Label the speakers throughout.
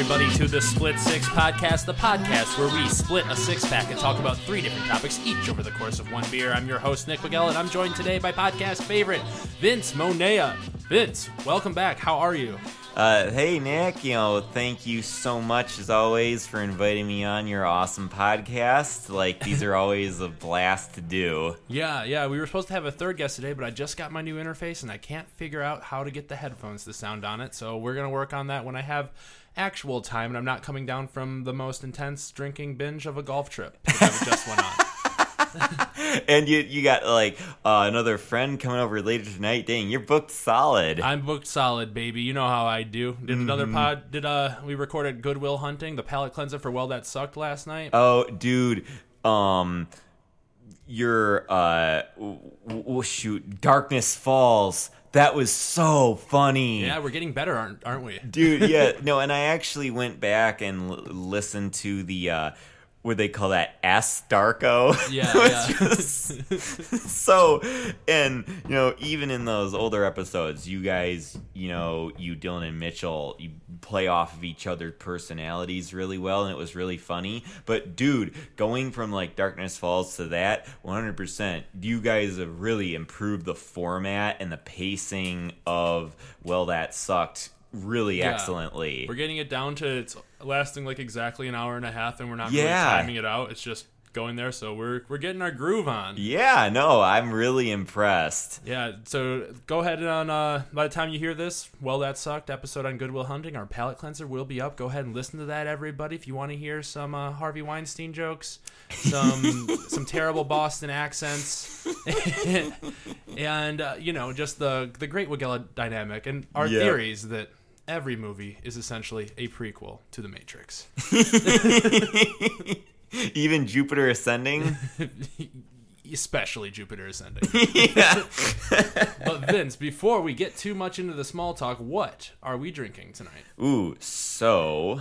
Speaker 1: everybody, to the Split Six Podcast, the podcast where we split a six pack and talk about three different topics each over the course of one beer. I'm your host, Nick Miguel, and I'm joined today by podcast favorite, Vince Monea. Vince, welcome back. How are you?
Speaker 2: Uh, hey Nick, you know, thank you so much as always for inviting me on your awesome podcast. Like these are always a blast to do.
Speaker 1: Yeah, yeah, we were supposed to have a third guest today, but I just got my new interface and I can't figure out how to get the headphones to sound on it. So we're gonna work on that when I have actual time and I'm not coming down from the most intense drinking binge of a golf trip that just went on.
Speaker 2: and you you got like uh, another friend coming over later tonight. Dang, you're booked solid.
Speaker 1: I'm booked solid, baby. You know how I do. Did another pod? Did uh we recorded Good Will Hunting, the palate cleanser for Well That Sucked last night?
Speaker 2: oh, dude, um, your uh, w- w- shoot, Darkness Falls. That was so funny.
Speaker 1: yeah, we're getting better, aren't aren't we?
Speaker 2: dude yeah no and i actually went back and l- listened to the uh what they call that S Darko.
Speaker 1: Yeah, yeah.
Speaker 2: so, and you know, even in those older episodes, you guys, you know, you Dylan and Mitchell, you play off of each other's personalities really well, and it was really funny. But dude, going from like Darkness Falls to that, one hundred percent, you guys have really improved the format and the pacing of Well, that sucked really
Speaker 1: Yeah.
Speaker 2: excellently.
Speaker 1: We're getting it down to it's lasting like exactly an hour and a half, and we're not
Speaker 2: Yeah.
Speaker 1: really timing it out. It's just going there, so we're we're getting our groove on.
Speaker 2: Yeah, no, I'm really impressed.
Speaker 1: Yeah, so go ahead and on uh, by the time you hear this, well that sucked episode on Good Will Hunting, our palate cleanser will be up. Go ahead and listen to that, everybody. If you want to hear some uh, Harvey Weinstein jokes, some some terrible Boston accents, and uh, you know just the the great Wigella dynamic and our
Speaker 2: Yeah.
Speaker 1: theories that every movie is essentially a prequel to The Matrix.
Speaker 2: Even Jupiter ascending.
Speaker 1: Especially Jupiter Ascending.
Speaker 2: yeah.
Speaker 1: But Vince, before we get too much into the small talk, what are we drinking tonight?
Speaker 2: Ooh, so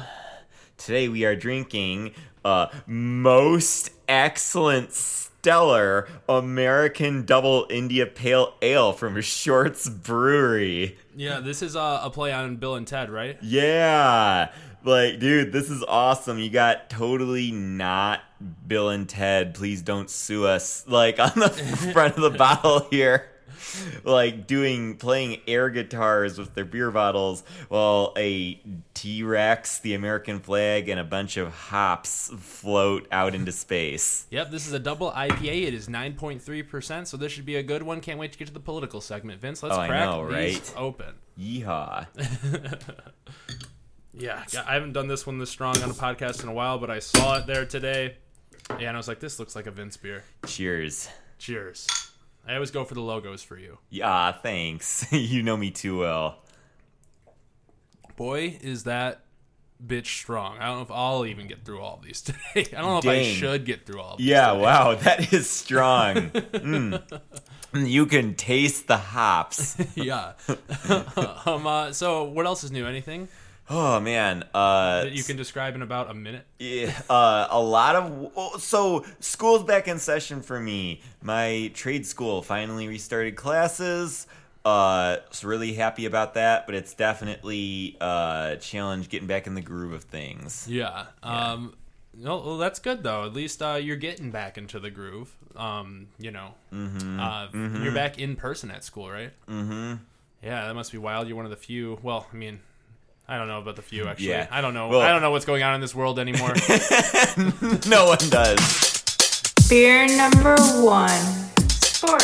Speaker 2: today we are drinking uh most excellent stellar American double India pale ale from Shorts Brewery.
Speaker 1: Yeah, this is uh, a play on Bill and Ted, right?
Speaker 2: Yeah. Like, dude, this is awesome. You got totally not Bill and Ted. Please don't sue us. Like on the front of the bottle here. Like doing playing air guitars with their beer bottles while a T Rex, the American flag, and a bunch of hops float out into space.
Speaker 1: Yep, this is a double IPA. It is 9.3%, so this should be a good one. Can't wait to get to the political segment. Vince, let's
Speaker 2: Oh,
Speaker 1: crack
Speaker 2: know,
Speaker 1: these open.
Speaker 2: Yeehaw.
Speaker 1: Yeah, yeah, I haven't done this one this strong on a podcast in a while, but I saw it there today. Yeah, and I was like, this looks like a Vince beer.
Speaker 2: Cheers.
Speaker 1: Cheers. I always go for the logos for you.
Speaker 2: Yeah, thanks. you know me too well.
Speaker 1: Boy, is that bitch strong. I don't know if I'll even get through all of these today. I don't know if I should get through all of these.
Speaker 2: Yeah,
Speaker 1: today.
Speaker 2: wow, that is strong. Mm. You can taste the hops.
Speaker 1: yeah. um, uh, so, what else is new? Anything
Speaker 2: Oh man, uh,
Speaker 1: that you can describe in about a minute?
Speaker 2: yeah, uh, a lot of oh, so school's back in session for me. My trade school finally restarted classes. Uh, was really happy about that, but it's definitely uh, a challenge getting back in the groove of things.
Speaker 1: Yeah. Um, no, well, that's good though. At least uh, you're getting back into the groove. Um, you know,
Speaker 2: Mm-hmm.
Speaker 1: uh, you're back in person at school, right?
Speaker 2: Mm-hmm.
Speaker 1: Yeah, that must be wild. You're one of the few. Well, I mean, I don't know about the few actually.
Speaker 2: Yeah.
Speaker 1: I don't know.
Speaker 2: Well-
Speaker 1: I don't know what's going on in this world anymore.
Speaker 2: no one does.
Speaker 3: Beer number one. Sport.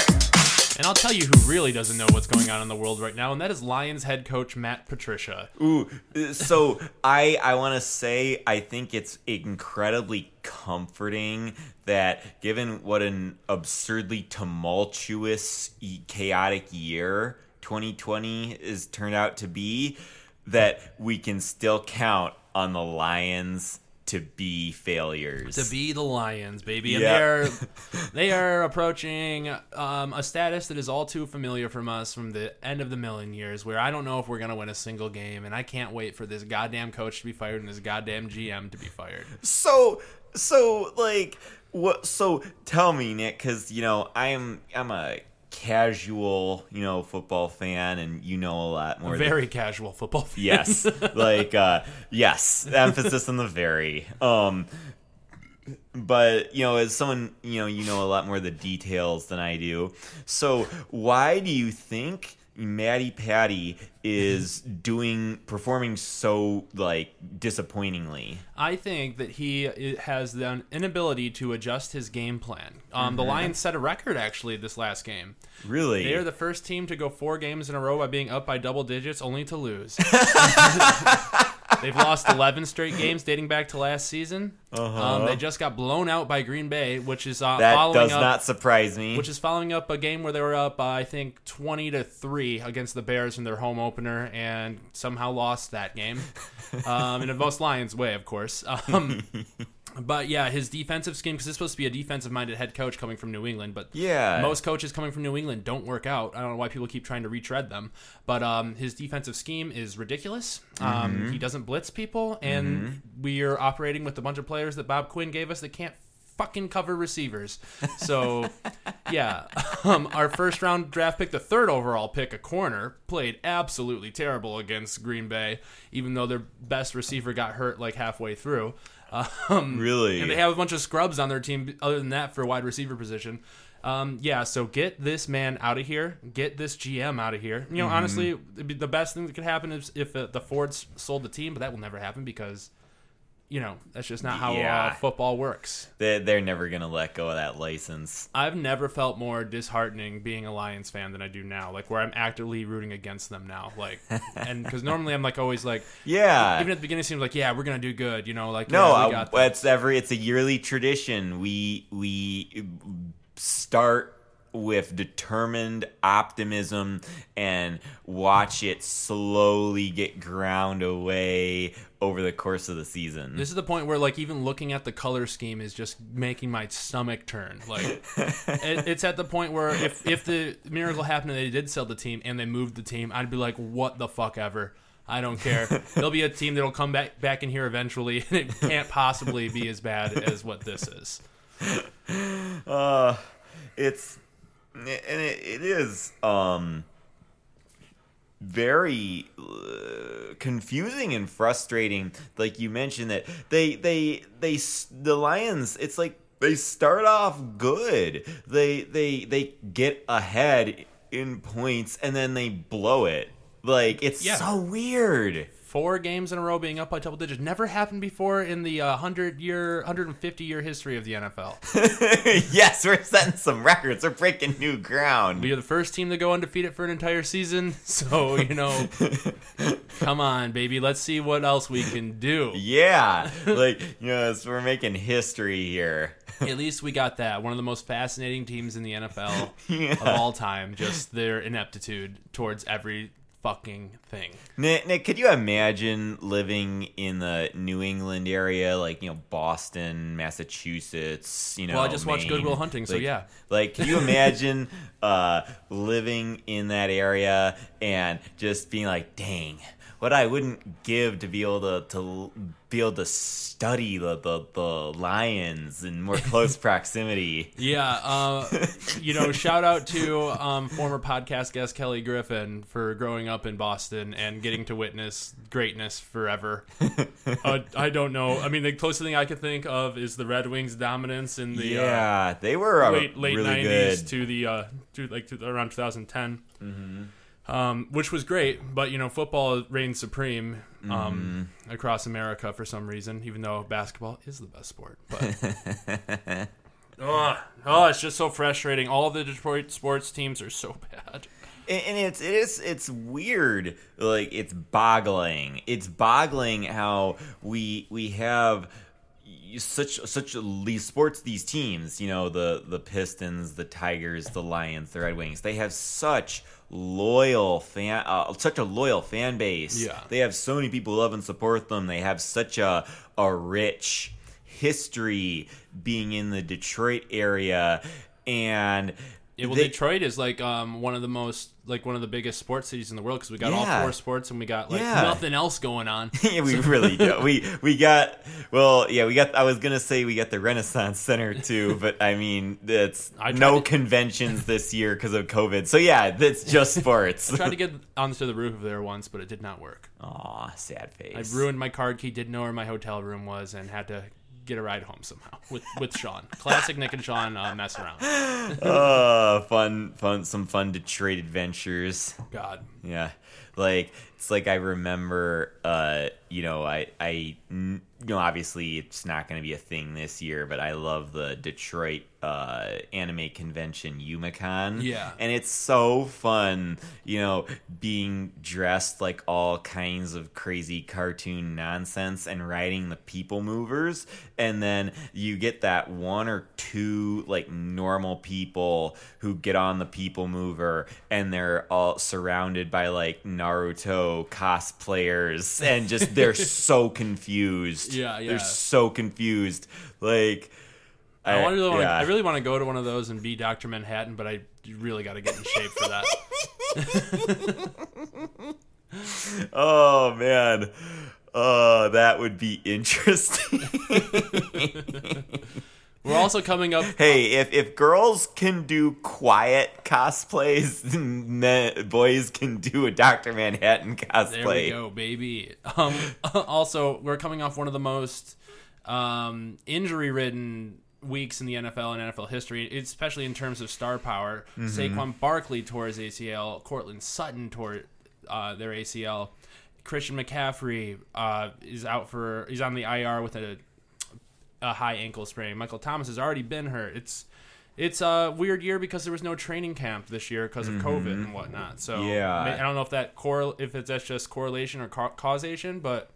Speaker 1: and I'll tell you who really doesn't know what's going on in the world right now, and that is Lions head coach Matt Patricia.
Speaker 2: Ooh, uh, so I I want to say I think it's incredibly comforting that given what an absurdly tumultuous, chaotic year 2020 has turned out to be, that we can still count on the Lions to be failures.
Speaker 1: To be the Lions, baby, and
Speaker 2: Yeah.
Speaker 1: they're they are approaching um, a status that is all too familiar from us from the end of the million years, where I don't know if we're gonna win a single game, and I can't wait for this goddamn coach to be fired and this goddamn GM to be fired.
Speaker 2: so so like what so tell me nick because you know i'm i'm a casual, you know, football fan, and you know a lot more. than-
Speaker 1: Very casual football fan.
Speaker 2: yes, like uh, yes, emphasis on the very. Um, but you know, as someone you know, you know a lot more of the details than I do. So why do you think? Maddie Patty is doing performing so like disappointingly.
Speaker 1: I think that he has the inability to adjust his game plan. Um, The Lions set a record actually this last game.
Speaker 2: Really?
Speaker 1: They are the first team to go four games in a row by being up by double digits, only to lose. They've lost 11 straight games dating back to last season. Um, they just got blown out by Green Bay, which is uh,
Speaker 2: Uh-huh. that
Speaker 1: following
Speaker 2: does
Speaker 1: up,
Speaker 2: not surprise me.
Speaker 1: which is following up a game where they were up, uh, I think, 20 to three against the Bears in their home opener, and somehow lost that game. Um, in a most Lions way, of course. Um, but yeah, his defensive scheme because it's supposed to be a defensive-minded head coach coming from New England, but
Speaker 2: Yeah.
Speaker 1: most coaches coming from New England don't work out. I don't know why people keep trying to retread them, but um, his defensive scheme is ridiculous. Um, he doesn't blitz people, and we are operating with a bunch of players that Bob Quinn gave us that can't fucking cover receivers. So, yeah, um, our first round draft pick, the third overall pick, a corner, played absolutely terrible against Green Bay, even though their best receiver got hurt like halfway through. Um,
Speaker 2: Really?
Speaker 1: and they have a bunch of scrubs on their team. Other than that, for a wide receiver position. Um, yeah, so get this man out of here. Get this GM out of here. You know,
Speaker 2: Mm-hmm.
Speaker 1: honestly, it'd be the best thing that could happen is if uh, the Fords sold the team, but that will never happen because, you know, that's just not how
Speaker 2: Yeah.
Speaker 1: uh, football works.
Speaker 2: They- they're never gonna let go of that license.
Speaker 1: I've never felt more disheartening being a Lions fan than I do now. Like where I'm actively rooting against them now. Like, and because normally I'm like always like,
Speaker 2: Yeah.
Speaker 1: even at the beginning it seems like, yeah, we're gonna do good. You know, like
Speaker 2: no,
Speaker 1: yeah, we
Speaker 2: uh, it's every it's a yearly tradition. We we start with determined optimism and watch it slowly get ground away over the course of the season.
Speaker 1: This is the point where, like, even looking at the color scheme is just making my stomach turn. Like, it, it's at the point where if if the miracle happened and they did sell the team and they moved the team, I'd be like, what the fuck ever. I don't care. There'll be a team that'll come back back in here eventually, and it can't possibly be as bad as what this is.
Speaker 2: uh it's and it, it is um very uh, confusing and frustrating. Like you mentioned that they they they the lions it's like they start off good. They they they get ahead in points and then they blow it. Like it's
Speaker 1: Yeah.
Speaker 2: so weird
Speaker 1: Four games in a row being up by double digits never happened before in the uh, hundred year, hundred and fifty year history of the NFL.
Speaker 2: yes we're setting some records we're breaking new ground
Speaker 1: We are the first team to go undefeated for an entire season. So, you know, come on, baby. Let's see what else we can do.
Speaker 2: yeah like you know we're making history here
Speaker 1: At least we got that. One of the most fascinating teams in the NFL
Speaker 2: Yeah.
Speaker 1: of all time. Just their ineptitude towards every fucking thing.
Speaker 2: Nick, Nick, could you imagine living in the New England area, like you know Boston, Massachusetts? You know,
Speaker 1: Well, I just watched
Speaker 2: Maine?
Speaker 1: Good Will Hunting, so
Speaker 2: Like-
Speaker 1: yeah.
Speaker 2: Like, can you imagine uh, living in that area and just being like, "Dang, what I wouldn't give to be able to to be able to study the the, the lions in more close proximity."
Speaker 1: Yeah, uh, you know, shout out to um, former podcast guest Kelly Griffin for growing up in Boston and getting to witness greatness forever. uh, I don't know. I mean, the closest thing I could think of is the Red Wings' dominance in the uh,
Speaker 2: yeah, they were uh,
Speaker 1: late late
Speaker 2: really
Speaker 1: 90s
Speaker 2: good.
Speaker 1: to the uh, to like to around 2010.
Speaker 2: Mm-hmm.
Speaker 1: Um, which was great, but you know, football reigns supreme um,
Speaker 2: Mm-hmm.
Speaker 1: across America for some reason, even though basketball is the best sport. But Ugh. oh, it's just so frustrating. All the Detroit sports teams are so bad.
Speaker 2: and and it's it is it's weird like it's boggling it's boggling how we we have such such these sports these teams you know the the pistons the tigers the lions the red wings they have such loyal fan uh, such a loyal fan base.
Speaker 1: Yeah.
Speaker 2: they have so many people who love and support them. They have such a a rich history being in the detroit area. And
Speaker 1: Yeah, well,
Speaker 2: They-
Speaker 1: Detroit is like um, one of the most like one of the biggest sports cities in the world because we got all four sports and we got like
Speaker 2: Yeah.
Speaker 1: nothing else going on.
Speaker 2: yeah, we really do. We we got well, yeah, we got. I was gonna say we got the Renaissance Center too, but I mean, it's
Speaker 1: I
Speaker 2: no
Speaker 1: to-
Speaker 2: conventions this year because of COVID. So yeah, that's just sports.
Speaker 1: I tried to get onto the roof of there once, but it did not work.
Speaker 2: Aw, sad face.
Speaker 1: I ruined my card key, didn't know where my hotel room was, and had to get a ride home somehow with with Sean. Classic Nick and Sean uh, mess around.
Speaker 2: uh, fun, fun, some fun Detroit adventures.
Speaker 1: God,
Speaker 2: Yeah, like it's like I remember, uh, you know, I you know, obviously it's not going to be a thing this year, but I love the Detroit uh, anime convention, Youmacon.
Speaker 1: Yeah.
Speaker 2: and it's so fun, you know, being dressed like all kinds of crazy cartoon nonsense and riding the people movers, and then you get that one or two like normal people who get on the people mover and they're all surrounded by like Naruto cosplayers and just they're so confused.
Speaker 1: Yeah, yeah.
Speaker 2: They're so confused. Like
Speaker 1: I, really want.
Speaker 2: yeah.
Speaker 1: I really want to go to one of those and be Doctor Manhattan, but I really got to get in shape for that.
Speaker 2: Oh man. Oh, that would be interesting.
Speaker 1: We're also coming up.
Speaker 2: hey, if if girls can do quiet cosplays, men- boys can do a Doctor Manhattan cosplay.
Speaker 1: There we go, baby. Um, also, we're coming off one of the most um, injury-ridden weeks in the NFL and NFL history, especially in terms of star power. Saquon Barkley tore his ACL. Courtland Sutton tore uh, their ACL. Christian McCaffrey uh, is out for. He's on the IR with a a high ankle sprain. Michael Thomas has already been hurt. It's it's a weird year because there was no training camp this year because of COVID and whatnot. So
Speaker 2: Yeah.
Speaker 1: I don't know if that core if it's that's just correlation or ca- causation, but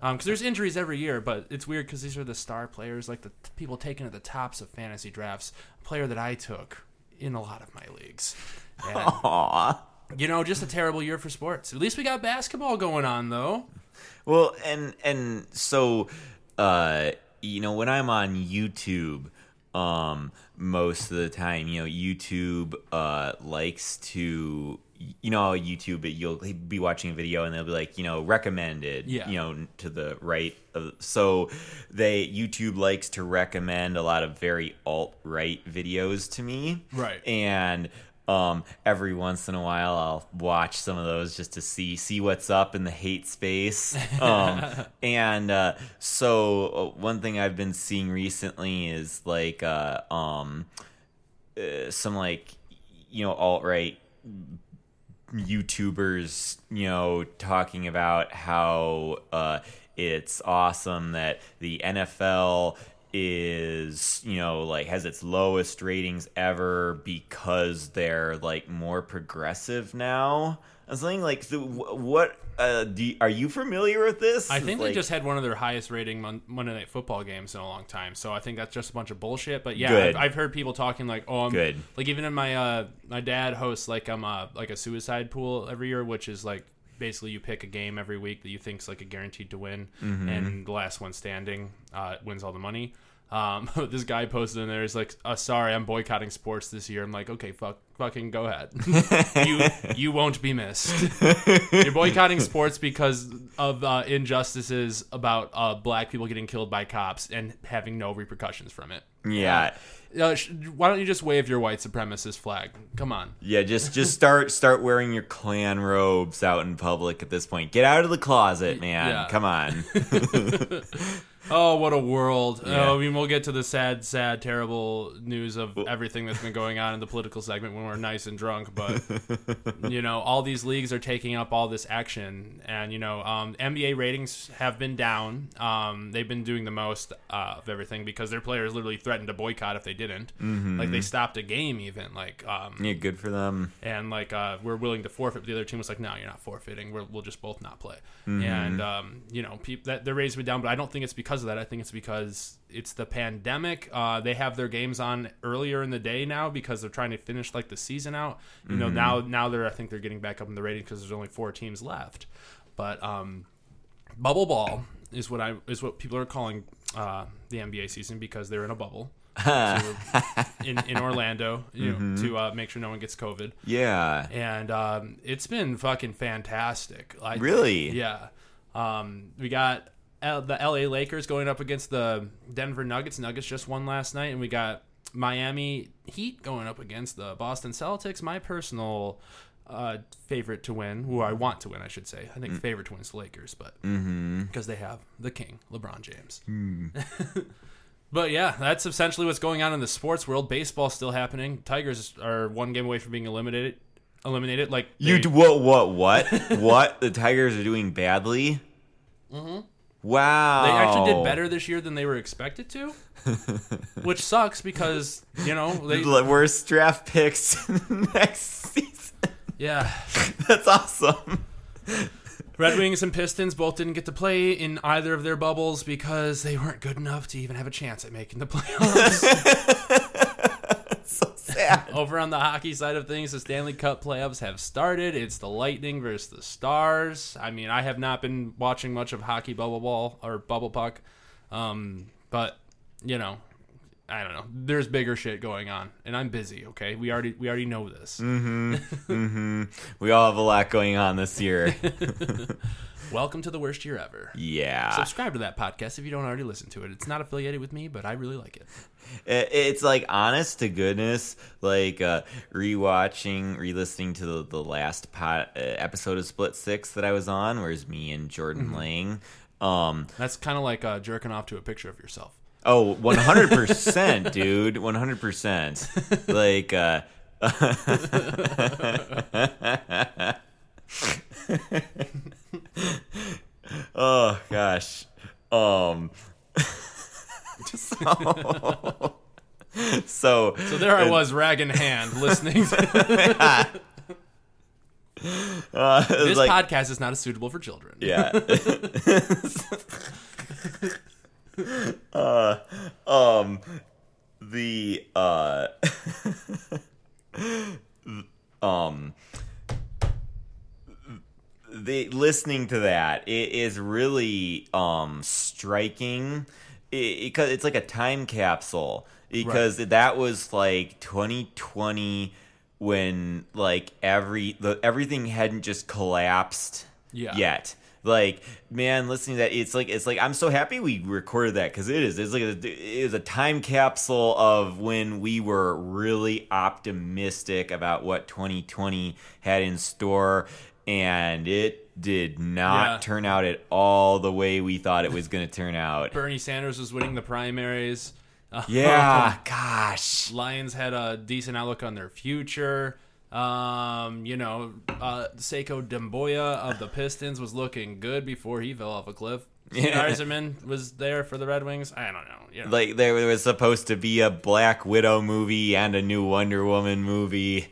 Speaker 1: because there's injuries every year, but it's weird because these are the star players, like the t- people taken at the tops of fantasy drafts. A player that I took in a lot of my leagues. And,
Speaker 2: Aw.
Speaker 1: you know, just a terrible year for sports. At least we got basketball going on, though.
Speaker 2: Well, and and so uh you know, when I'm on YouTube um most of the time, you know, YouTube uh likes to you know, YouTube you'll be watching a video and they'll be like, you know, recommended,
Speaker 1: Yeah.
Speaker 2: you know, to the right of so they YouTube likes to recommend a lot of very alt right videos to me.
Speaker 1: Right.
Speaker 2: And um, every once in a while, I'll watch some of those just to see see what's up in the hate space. Um, and uh, so uh, one thing I've been seeing recently is like uh, um, uh, some like you know alt right YouTubers, you know, talking about how uh, it's awesome that the NFL is, you know, like has its lowest ratings ever because they're like more progressive now. I was thinking, like, so what? Uh, do you- are you familiar with this?
Speaker 1: I think
Speaker 2: like,
Speaker 1: they just had one of their highest rating Mon- Monday Night Football games in a long time. So I think that's just a bunch of bullshit. But yeah, I've, I've heard people talking like, "Oh, I'm
Speaker 2: Good.
Speaker 1: Like even in my uh, my dad hosts like um uh, like a suicide pool every year, which is like basically you pick a game every week that you think's like a guaranteed to win,
Speaker 2: Mm-hmm.
Speaker 1: and the last one standing uh, wins all the money. Um, this guy posted in there is like, uh, "Sorry, I'm boycotting sports this year." I'm like, "Okay, fuck, fucking go ahead. you you won't be missed." You're boycotting sports because of uh, injustices about uh, black people getting killed by cops and having no repercussions from it.
Speaker 2: yeah.
Speaker 1: Uh, sh- why don't you just wave your white supremacist flag? Come on.
Speaker 2: Yeah, just just start start wearing your Klan robes out in public at this point. Get out of the closet, man.
Speaker 1: Yeah.
Speaker 2: Come on.
Speaker 1: Oh, what a world!
Speaker 2: Yeah.
Speaker 1: Oh, I mean, we'll get to the sad, sad, terrible news of everything that's been going on in the political segment when we're nice and drunk. But you know, all these leagues are taking up all this action, and you know, um, NBA ratings have been down. Um, they've been doing the most uh, of everything because their players literally threatened to boycott if they didn't. Like they stopped a game, even like um,
Speaker 2: yeah, good for them.
Speaker 1: and like uh, we're willing to forfeit. But the other team was like, "No, you're not forfeiting. We're, we'll just both not play."
Speaker 2: Mm-hmm.
Speaker 1: And um, you know, peop that their ratings were down, but I don't think it's because of that. I think it's because it's the pandemic. Uh, they have their games on earlier in the day now because they're trying to finish like the season out. You know,
Speaker 2: Mm-hmm.
Speaker 1: now now they're I think they're getting back up in the rating because there's only four teams left. But um, bubble ball is what I is what people are calling uh, the NBA season because they're in a bubble. to, in in Orlando, you know, to uh, make sure no one gets COVID.
Speaker 2: yeah.
Speaker 1: And um, it's been fucking fantastic. Think.
Speaker 2: Really?
Speaker 1: Yeah. Um, we got L- the LA Lakers going up against the Denver Nuggets. Nuggets just won last night, and we got Miami Heat going up against the Boston Celtics. My personal uh, favorite to win, who I want to win, I should say. I
Speaker 2: Mm.
Speaker 1: think favorite to win is the Lakers, but
Speaker 2: Mm-hmm.
Speaker 1: because they have the king, LeBron James.
Speaker 2: Hmm.
Speaker 1: but yeah, that's essentially what's going on in the sports world. Baseball's still happening. Tigers are one game away from being eliminated. Eliminated, like
Speaker 2: You
Speaker 1: they-
Speaker 2: d- what? What? What? what? The Tigers are doing badly. Mm-hmm. Wow.
Speaker 1: They actually did better this year than they were expected to, which sucks because you know they
Speaker 2: The worst draft picks next season.
Speaker 1: yeah.
Speaker 2: That's awesome.
Speaker 1: Red Wings and Pistons both didn't get to play in either of their bubbles because they weren't good enough to even have a chance at making the playoffs.
Speaker 2: Sad.
Speaker 1: Over on the hockey side of things, the Stanley Cup playoffs have started. It's the Lightning versus the Stars. I mean, I have not been watching much of hockey bubble ball or bubble puck, um, but you know, I don't know. There's bigger shit going on, and I'm busy. Okay, we already we already know this.
Speaker 2: We all have a lot going on this year.
Speaker 1: Welcome to the worst year ever.
Speaker 2: yeah.
Speaker 1: Subscribe to that podcast if you don't already listen to it. It's not affiliated with me, but I really like it.
Speaker 2: It- It's like honest to goodness, like uh, rewatching, re-listening to the, the last pot, uh, episode of Split Six that I was on, where it's me and Jordan
Speaker 1: Mm-hmm.
Speaker 2: Lang. Um,
Speaker 1: That's kind of like uh, jerking off to a picture of yourself.
Speaker 2: Oh, one hundred percent, dude, one hundred percent. Like, uh, oh gosh, um, so, so
Speaker 1: So there I was, rag in hand, listening. To
Speaker 2: uh,
Speaker 1: this
Speaker 2: like,
Speaker 1: podcast is not suitable for children.
Speaker 2: Yeah. uh, um, the uh, um, the listening to that it is really um striking. Because it's like a time capsule. Because that was like 2020 when like every the everything hadn't just collapsed
Speaker 1: Yeah.
Speaker 2: yet like man listening to that it's like it's like i'm so happy we recorded that because it is it's like a, it is a time capsule of when we were really optimistic about what 2020 had in store and it did not
Speaker 1: Yeah.
Speaker 2: turn out at all the way we thought it was going to turn out
Speaker 1: Bernie Sanders was winning the primaries.
Speaker 2: Yeah gosh
Speaker 1: Lions had a decent outlook on their future. Um, you know, uh, Sekou Doumbouya of the Pistons was looking good before he fell off a cliff.
Speaker 2: Yeah.
Speaker 1: Yzerman was there for the Red Wings. I don't know. You know.
Speaker 2: like there was supposed to be a black widow movie and a new wonder woman movie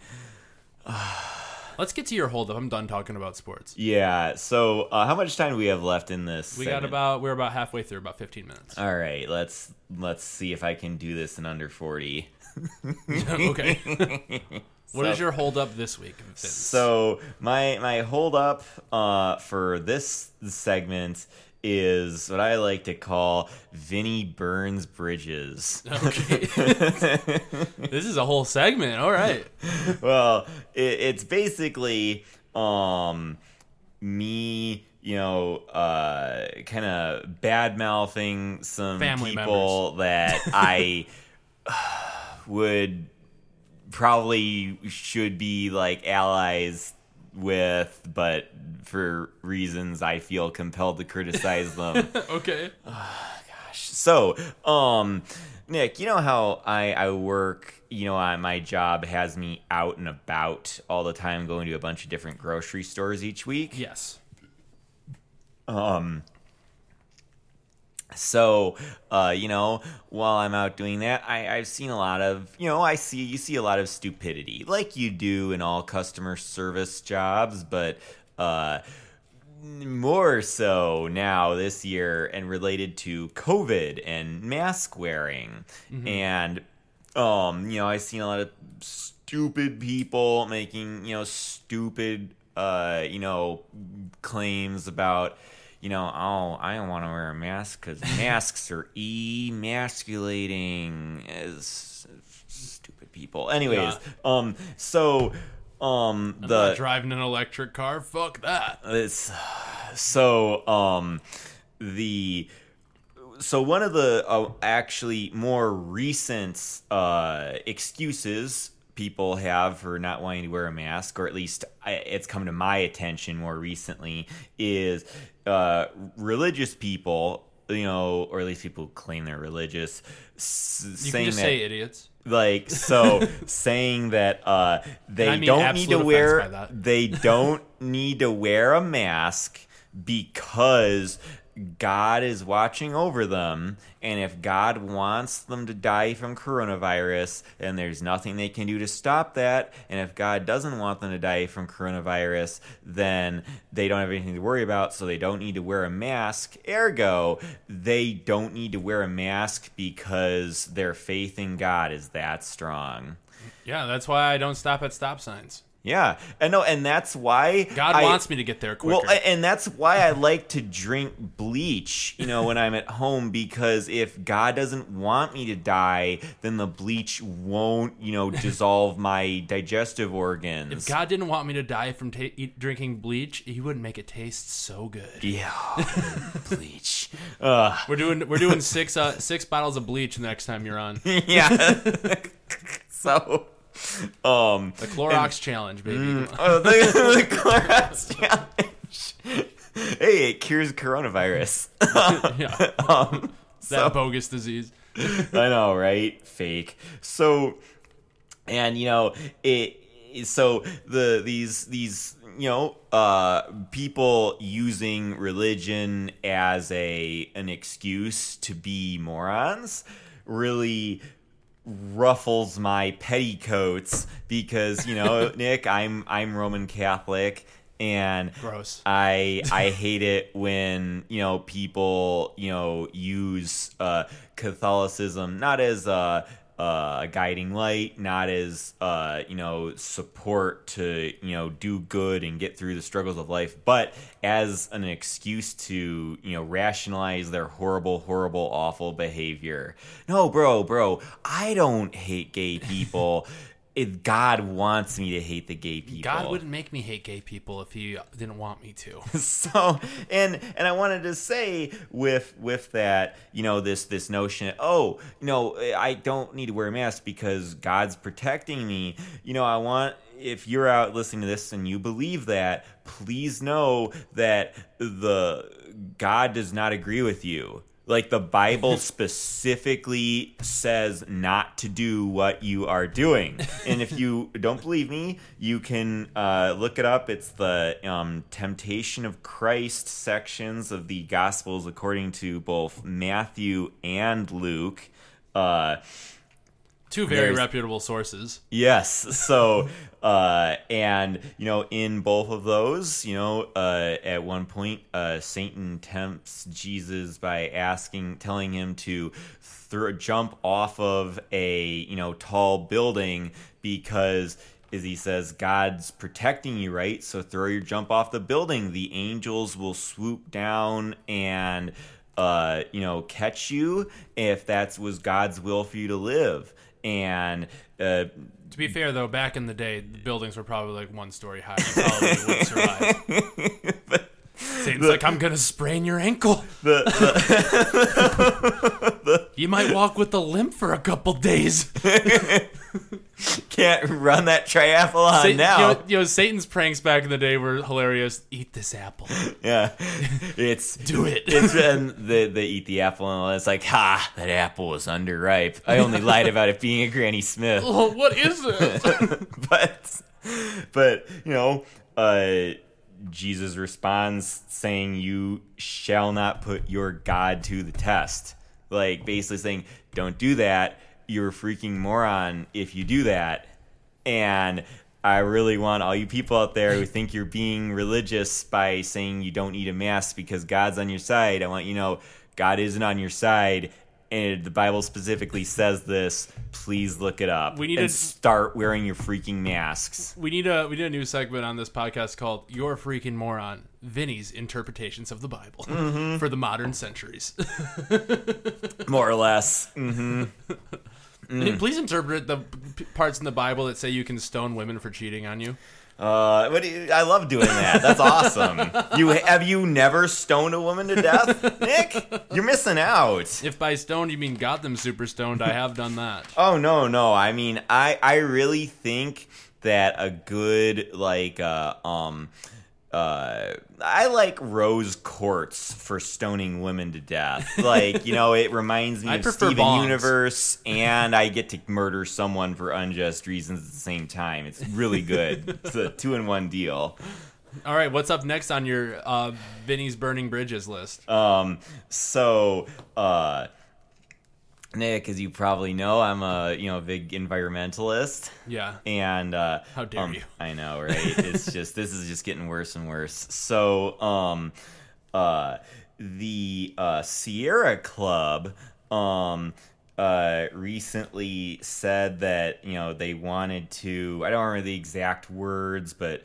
Speaker 1: Let's get to your holdup. I'm done talking about sports.
Speaker 2: Yeah. So, uh, how much time do we have left in this?
Speaker 1: We got about we're about halfway through, about 15 minutes.
Speaker 2: All right. Let's let's see if I can do this in under forty.
Speaker 1: okay. What is
Speaker 2: So-
Speaker 1: your holdup this week, Vince?
Speaker 2: So my my hold up uh, for this segment is what I like to call Vinny Burns Bridges.
Speaker 1: Okay. this is a whole segment. All right.
Speaker 2: well, it, it's basically um me, you know, uh kind of bad mouthing some
Speaker 1: Family
Speaker 2: people that I would probably should be like allies with, but for reasons I feel compelled to criticize them.
Speaker 1: Okay. Gosh.
Speaker 2: So, um, Nick, you know how I, I work, you know, I, my job has me out and about all the time, going to a bunch of different grocery stores each week.
Speaker 1: Yes.
Speaker 2: Um, so, uh, you know, while I'm out doing that, I, I've seen a lot of, you know, I see, you see a lot of stupidity, like you do in all customer service jobs, but, uh, more so now this year and related to COVID and mask wearing. And, um, you know, I've seen a lot of stupid people making, you know, stupid, uh, you know, claims about, you know, oh, I don't want to wear a mask because masks are emasculating as stupid people. Anyways, um, so um,
Speaker 1: I'm
Speaker 2: the
Speaker 1: not driving an electric car. Fuck that.
Speaker 2: it's so um the so one of the uh, actually more recent uh excuses people have for not wanting to wear a mask or at least I, it's come to my attention more recently is uh religious people you know or at least people who claim they're religious s-
Speaker 1: You
Speaker 2: saying
Speaker 1: can just
Speaker 2: that
Speaker 1: say idiots.
Speaker 2: like so saying that uh they
Speaker 1: I mean
Speaker 2: don't need to wear
Speaker 1: that.
Speaker 2: they don't need to wear a mask because God is watching over them and if God wants them to die from coronavirus then there's nothing they can do to stop that. And if God doesn't want them to die from coronavirus then they don't have anything to worry about so they don't need to wear a mask. Ergo they don't need to wear a mask because their faith in God is that strong.
Speaker 1: Yeah, that's why I don't stop at stop signs.
Speaker 2: Yeah, and no, and that's why
Speaker 1: God
Speaker 2: I-
Speaker 1: wants me to get there quicker.
Speaker 2: Well, and that's why I like to drink bleach, you know, when I'm at home because if God doesn't want me to die, then the bleach won't, you know, dissolve my digestive organs.
Speaker 1: if God didn't want me to die from ta- eat, drinking bleach, He wouldn't make it taste so good.
Speaker 2: yeah, bleach. Uh,
Speaker 1: We're doing we're doing six uh, six bottles of bleach the next time you're on.
Speaker 2: Yeah. so, um, the
Speaker 1: Clorox challenge, baby.
Speaker 2: oh, the, the Clorox challenge. Hey, it cures coronavirus.
Speaker 1: yeah,
Speaker 2: um,
Speaker 1: that
Speaker 2: so-
Speaker 1: bogus disease.
Speaker 2: I know, right? Fake. So, and you know, it. So the these these you know uh people using religion as a an excuse to be morons really ruffles my petticoats because you know Nick I'm I'm Roman Catholic and
Speaker 1: Gross.
Speaker 2: I I hate it when you know people you know use uh, Catholicism not as a, a guiding light, not as uh, you know support to you know do good and get through the struggles of life, but as an excuse to you know rationalize their horrible, horrible, awful behavior. No, bro, bro, I don't hate gay people. If God wants me to hate the gay people.
Speaker 1: God wouldn't make me hate gay people if He didn't want me to.
Speaker 2: so and and I wanted to say with with that you know this this notion oh you know I don't need to wear a mask because God's protecting me you know I want if you're out listening to this and you believe that please know that the God does not agree with you like the Bible specifically says not to do what you are doing. And if you don't believe me, you can uh, look it up. It's the um, Temptation of Christ sections of the Gospels according to both Matthew and Luke. Uh,
Speaker 1: Two very
Speaker 2: There's-
Speaker 1: reputable sources.
Speaker 2: Yes. So, uh, and you know, in both of those, you know, uh, at one point, uh, Satan tempts Jesus by asking, telling him to throw, jump off of a you know tall building because. As he says, God's protecting you, right? So throw your jump off the building. The angels will swoop down and, uh, you know, catch you if that was God's will for you to live. And uh,
Speaker 1: To be fair, though, back in the day, the buildings were probably like one story high. You probably would survive. Satan's like, I'm gonna sprain your ankle.
Speaker 2: the, the
Speaker 1: You might walk with a limp for a couple days.
Speaker 2: can't run that triathlon
Speaker 1: Satan-
Speaker 2: now.
Speaker 1: You know, you know, Satan's pranks back in the day were hilarious. Eat this apple.
Speaker 2: yeah, it's
Speaker 1: Do it.
Speaker 2: It's and they they eat the apple and it's like, ha, that apple was underripe. I only lied about it being a Granny Smith.
Speaker 1: oh, what is it?
Speaker 2: but but you know uh jesus responds saying you shall not put your god to the test like basically saying don't do that you're a freaking moron if you do that and i really want all you people out there who think you're being religious by saying you don't need a mask because god's on your side i want you to know god isn't on your side and the Bible specifically says this, please look it up.
Speaker 1: We need to-
Speaker 2: start wearing your freaking masks.
Speaker 1: We need a we need a new segment on this podcast called "You're a Freaking Moron." Vinny's interpretations of the Bible
Speaker 2: Mm-hmm.
Speaker 1: for the modern centuries.
Speaker 2: More or less. Mm.
Speaker 1: Please interpret the parts in the Bible that say you can stone women for cheating on you.
Speaker 2: Uh, what do you- I love doing that. That's awesome. You have you never stoned a woman to death, Nick? You're missing out.
Speaker 1: If by stoned you mean got them super stoned, I have done that.
Speaker 2: Oh no, no. I mean, I I really think that a good like uh um uh I like Rose Quartz for stoning women to death. Like, you know, it reminds me of Steven
Speaker 1: bongs.
Speaker 2: Universe and I get to murder someone for unjust reasons at the same time. It's really good. it's a two in one deal.
Speaker 1: All right, what's up next on your uh, Vinny's burning bridges list?
Speaker 2: Um, so, uh, Nick, as you probably know, I'm a you know big environmentalist,
Speaker 1: yeah.
Speaker 2: and uh,
Speaker 1: How dare
Speaker 2: um,
Speaker 1: you.
Speaker 2: I know, right? It's just this is just getting worse and worse. So, um, uh, the uh, Sierra Club, um. Uh, recently said that you know they wanted to I don't remember the exact words but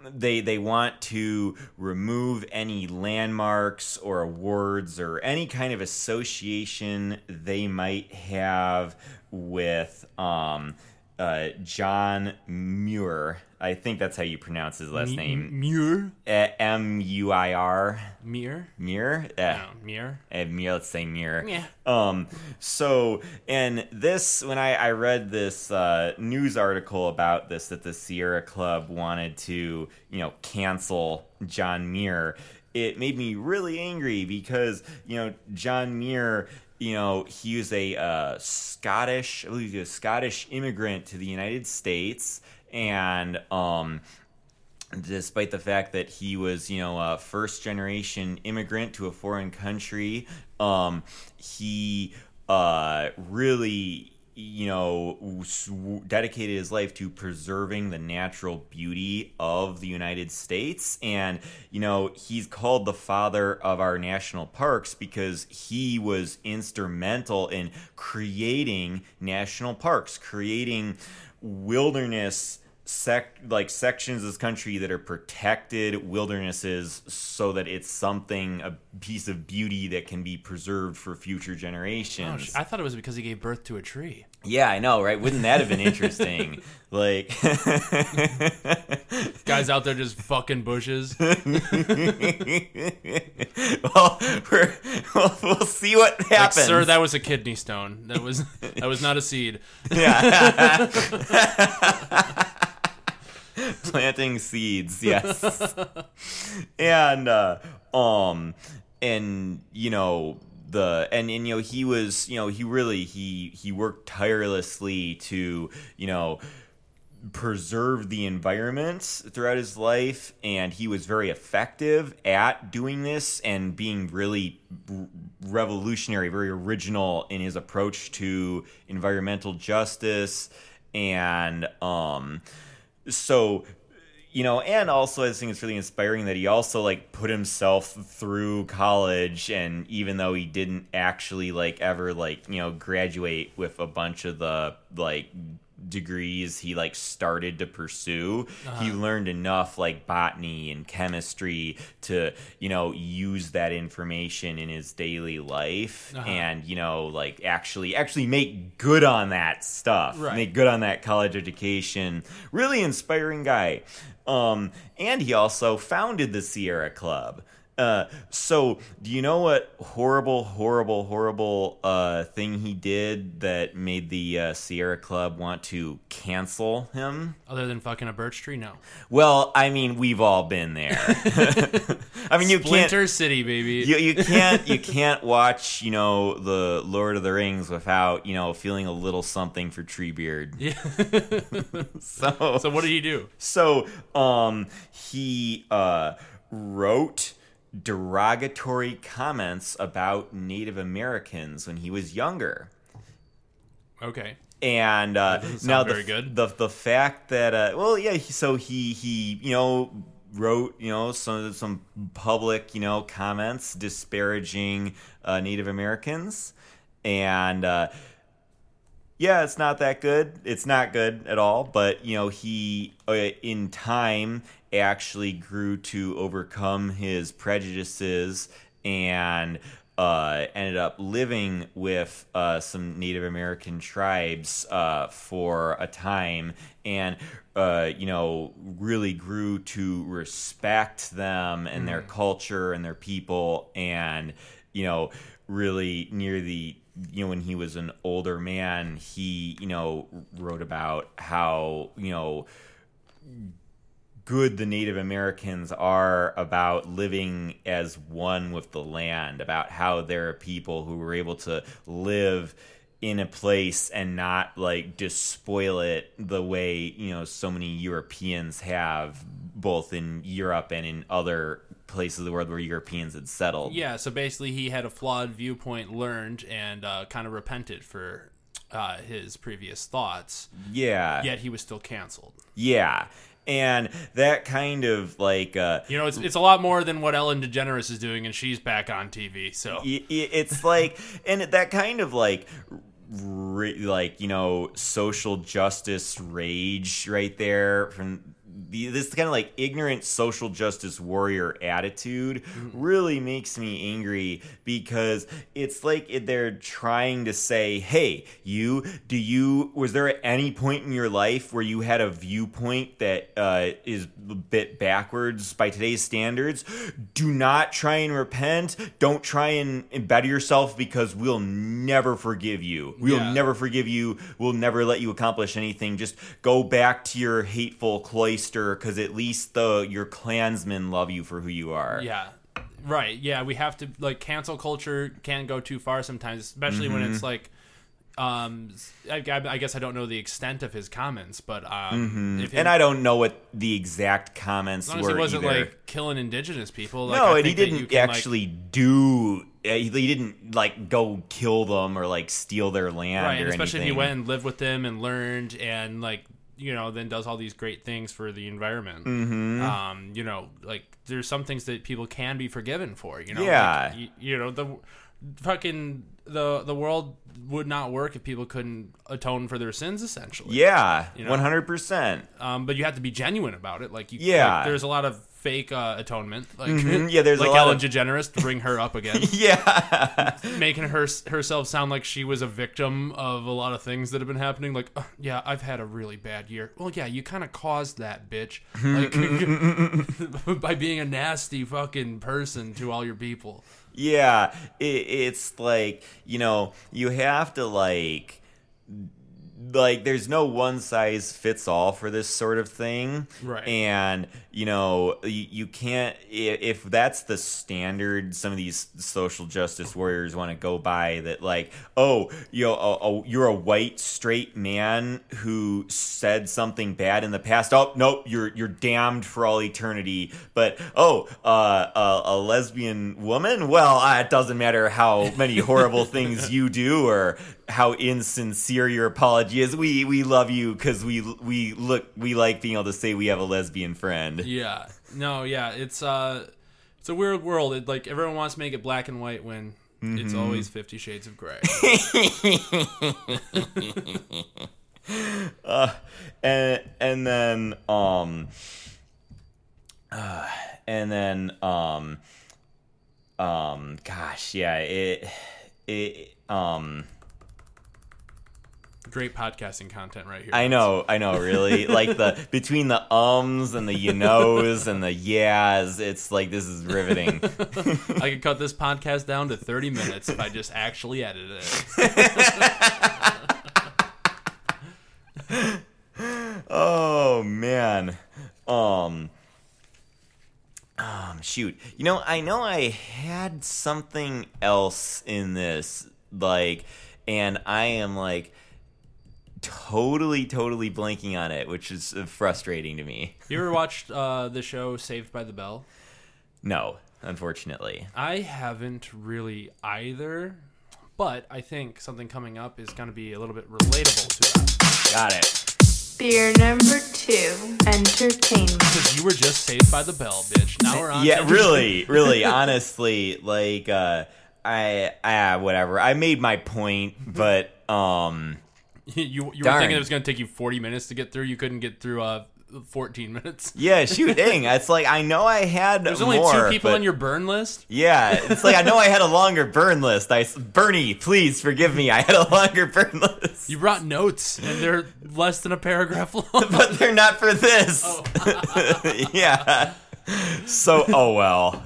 Speaker 2: they they want to remove any landmarks or awards or any kind of association they might have with um uh John Muir. I think that's how you pronounce his last name.
Speaker 1: Muir?
Speaker 2: M U I R.
Speaker 1: Muir?
Speaker 2: Muir?
Speaker 1: No,
Speaker 2: Uh,
Speaker 1: Muir.
Speaker 2: uh, Muir, let's say Muir.
Speaker 1: Yeah.
Speaker 2: Um, so, and this, when I, I read this uh, news article about this, that the Sierra Club wanted to, you know, cancel John Muir, it made me really angry because, you know, John Muir, you know, he was a uh, Scottish, I believe he was a Scottish immigrant to the United States. And, um, despite the fact that he was, you know, a first generation immigrant to a foreign country, um, he uh, really, you know, dedicated his life to preserving the natural beauty of the United States. And, you know, he's called the father of our national parks because he was instrumental in creating national parks, creating wilderness sec like sections of this country that are protected wildernesses so that it's something a piece of beauty that can be preserved for future
Speaker 1: Oh,
Speaker 2: generations.
Speaker 1: sh- I thought it was because he gave birth to a tree.
Speaker 2: yeah, I know, right? Wouldn't that have been interesting? like
Speaker 1: Guys out there just fucking bushes.
Speaker 2: well, we're, we'll, we'll see what
Speaker 1: Like,
Speaker 2: happens.
Speaker 1: sir, that was a kidney stone. That was that was not a seed.
Speaker 2: planting seeds yes. And uh um and you know the and, and you know he was you know he really he he worked tirelessly to you know preserve the environment throughout his life and he was very effective at doing this and being really revolutionary very original in his approach to environmental justice and um so you know and also i think it's really inspiring that he also like put himself through college and even though he didn't actually like ever like you know graduate with a bunch of the like degrees he like started to pursue he learned enough like botany and chemistry to you know use that information in his daily life
Speaker 1: Uh-huh.
Speaker 2: and you know like actually actually make good on that stuff
Speaker 1: Right.
Speaker 2: make good on that college education really inspiring guy um and he also founded the sierra club uh, so do you know what horrible, horrible, horrible uh, thing he did that made the uh, Sierra Club want to cancel him?
Speaker 1: Other than fucking a birch tree, no.
Speaker 2: Well, I mean, we've all been there. I mean, you can't.
Speaker 1: Splinter City, baby.
Speaker 2: You, you can't you can't watch you know the Lord of the Rings without you know feeling a little something for Treebeard.
Speaker 1: yeah.
Speaker 2: So
Speaker 1: so what did he do?
Speaker 2: So, um, he uh, wrote derogatory comments about Native Americans when he was younger.
Speaker 1: Okay.
Speaker 2: And uh, now the, the the fact that uh, well yeah so he he you know wrote you know some some public you know comments disparaging uh, Native Americans and uh, yeah, it's not that good. It's not good at all. But you know, he uh, in time actually grew to overcome his prejudices and uh, ended up living with uh, some Native American tribes uh, for a time, and uh, you know really grew to respect them and their culture and their people, and you know really near the you know when he was an older man, he you know wrote about how you know good the Native Americans are about living as one with the land, about how there are people who were able to live in a place and not like despoil it the way, you know, so many Europeans have both in Europe and in other places of the world where Europeans had settled.
Speaker 1: Yeah, so basically he had a flawed viewpoint learned and uh, kind of repented for uh, his previous thoughts.
Speaker 2: Yeah.
Speaker 1: Yet he was still canceled.
Speaker 2: Yeah. And that kind of like uh
Speaker 1: You know, it's it's a lot more than what Ellen DeGeneres is doing, and she's back on TV. So
Speaker 2: it's like and that kind of like like you know social justice rage right there from the, this kind of like ignorant social justice warrior attitude really makes me angry because it's like they're trying to say hey you do you was there at any point in your life where you had a viewpoint that uh, is a bit backwards by today's standards? Do not try and repent. Don't try and better yourself because we'll never forgive you. We'll
Speaker 1: Yeah.
Speaker 2: never forgive you. We'll never let you accomplish anything. Just go back to your hateful cloister because at least the your Klansmen love you for who you are
Speaker 1: yeah, right. Yeah, we have to like cancel culture can't go too far sometimes, especially when
Speaker 2: Mm-hmm.
Speaker 1: it's like. Um, I, I guess I don't know the extent of his comments, but um,
Speaker 2: Mm-hmm. and I don't know what the exact comments
Speaker 1: as long as
Speaker 2: were
Speaker 1: he wasn't
Speaker 2: either.
Speaker 1: like killing indigenous people. Like,
Speaker 2: no,
Speaker 1: I
Speaker 2: and he
Speaker 1: think that you
Speaker 2: didn't
Speaker 1: can, like-
Speaker 2: actually do. uh, He didn't like go kill them or like steal their land
Speaker 1: right, especially
Speaker 2: anything.
Speaker 1: if he went and lived with them and learned and like you know then does all these great things for the environment. Mm-hmm. Um, you know, like there's some things that people can be forgiven for. You know,
Speaker 2: Yeah.
Speaker 1: Like, you, you know the fucking the the world would not work if people couldn't atone for their sins essentially.
Speaker 2: yeah,
Speaker 1: know?
Speaker 2: one hundred percent.
Speaker 1: Um, but you have to be genuine about it. Like you,
Speaker 2: Yeah.
Speaker 1: like, there's a lot of fake uh, atonement. Like
Speaker 2: Mhm. Yeah, there's
Speaker 1: like Ellen
Speaker 2: of-
Speaker 1: DeGeneres to bring her up again.
Speaker 2: Yeah,
Speaker 1: making her herself sound like she was a victim of a lot of things that have been happening. Like, "Uh, yeah, I've had a really bad year. Well, yeah, you kind of caused that, bitch, like by being a nasty fucking person to all your people.
Speaker 2: yeah. It, it's like you know you have to like like there's no one size fits all for this sort of thing
Speaker 1: Right.
Speaker 2: and you know you, you can't if that's the standard some of these social justice warriors want to go by that like oh you know oh, oh, you're a white straight man who said something bad in the past oh nope you're you're damned for all eternity. But oh uh, a, a lesbian woman? Well uh, it doesn't matter how many horrible things you do or how insincere your apology is. We we love you because we we look we like being able to say we have a lesbian friend
Speaker 1: Yeah, no, yeah, it's uh, it's a weird world. It, like everyone wants to make it black and white when it's always Fifty Shades of Grey.
Speaker 2: uh, and and then um uh, and then um um gosh yeah it it um
Speaker 1: Great podcasting content right here.
Speaker 2: I know, I know, really. like the between the ums and the you knows and the yeahs, it's like this is riveting.
Speaker 1: I could cut this podcast down to thirty minutes if I just actually edited it.
Speaker 2: oh man. Um um shoot. You know, I know I had something else in this like and I am like totally totally blanking on it, which is uh, frustrating to me.
Speaker 1: You ever watched uh, the show Saved by the Bell?
Speaker 2: No, unfortunately.
Speaker 1: I haven't really either, but I think something coming up is going to be a little bit relatable to that.
Speaker 2: Got it.
Speaker 3: Beer number two, entertainment.
Speaker 1: Because you were just saved by the bell, bitch. Now we're on.
Speaker 2: yeah really really honestly like uh I ah whatever. I made my point, but um
Speaker 1: you you were thinking it was going to take you 40 minutes to get through. You couldn't get through uh 14 minutes.
Speaker 2: yeah, shoot, dang. It's like I know I had
Speaker 1: There's only
Speaker 2: more,
Speaker 1: two people on your burn list.
Speaker 2: Yeah, it's like I know I had a longer burn list. I Bernie, please forgive me. I had a longer burn list.
Speaker 1: You brought notes, and they're less than a paragraph long.
Speaker 2: but they're not for this.
Speaker 1: Oh.
Speaker 2: yeah. So, oh well.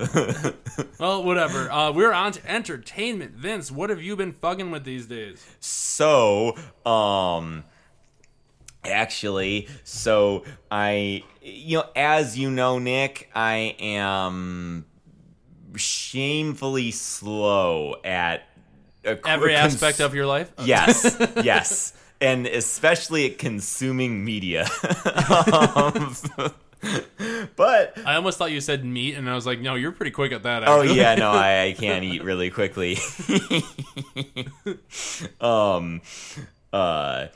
Speaker 1: well, whatever. Uh, we're on to entertainment. Vince, what have you been fucking with these days?
Speaker 2: so, um actually, so I you know, as you know, Nick, I am shamefully slow at a
Speaker 1: Every
Speaker 2: cons-
Speaker 1: aspect of your life.
Speaker 2: Yes, yes, and especially at consuming media. um, but
Speaker 1: I almost thought you said meat, and I was like, no, you're pretty quick at that.
Speaker 2: oh yeah, no, I, I can't eat really quickly. um, uh,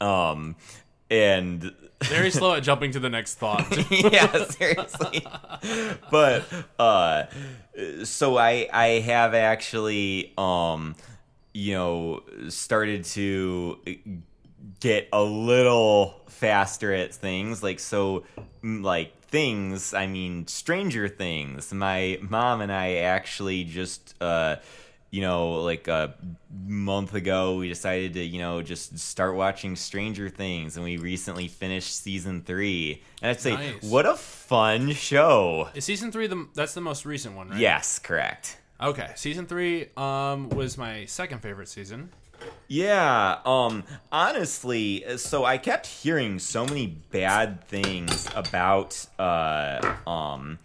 Speaker 2: um, and
Speaker 1: Very slow at jumping to the next thought.
Speaker 2: yeah, seriously. but uh so I I have actually um you know started to get a little faster at things like so like things I mean Stranger Things my mom and I actually just uh you know like a month ago we decided to you know just start watching Stranger Things and we recently finished season 3 and I'd say
Speaker 1: Nice.
Speaker 2: what a fun show
Speaker 1: Is season three the that's the most recent one, right?
Speaker 2: yes correct
Speaker 1: Okay, season three um was my second favorite season.
Speaker 2: Yeah, um honestly, so I kept hearing so many bad things about uh um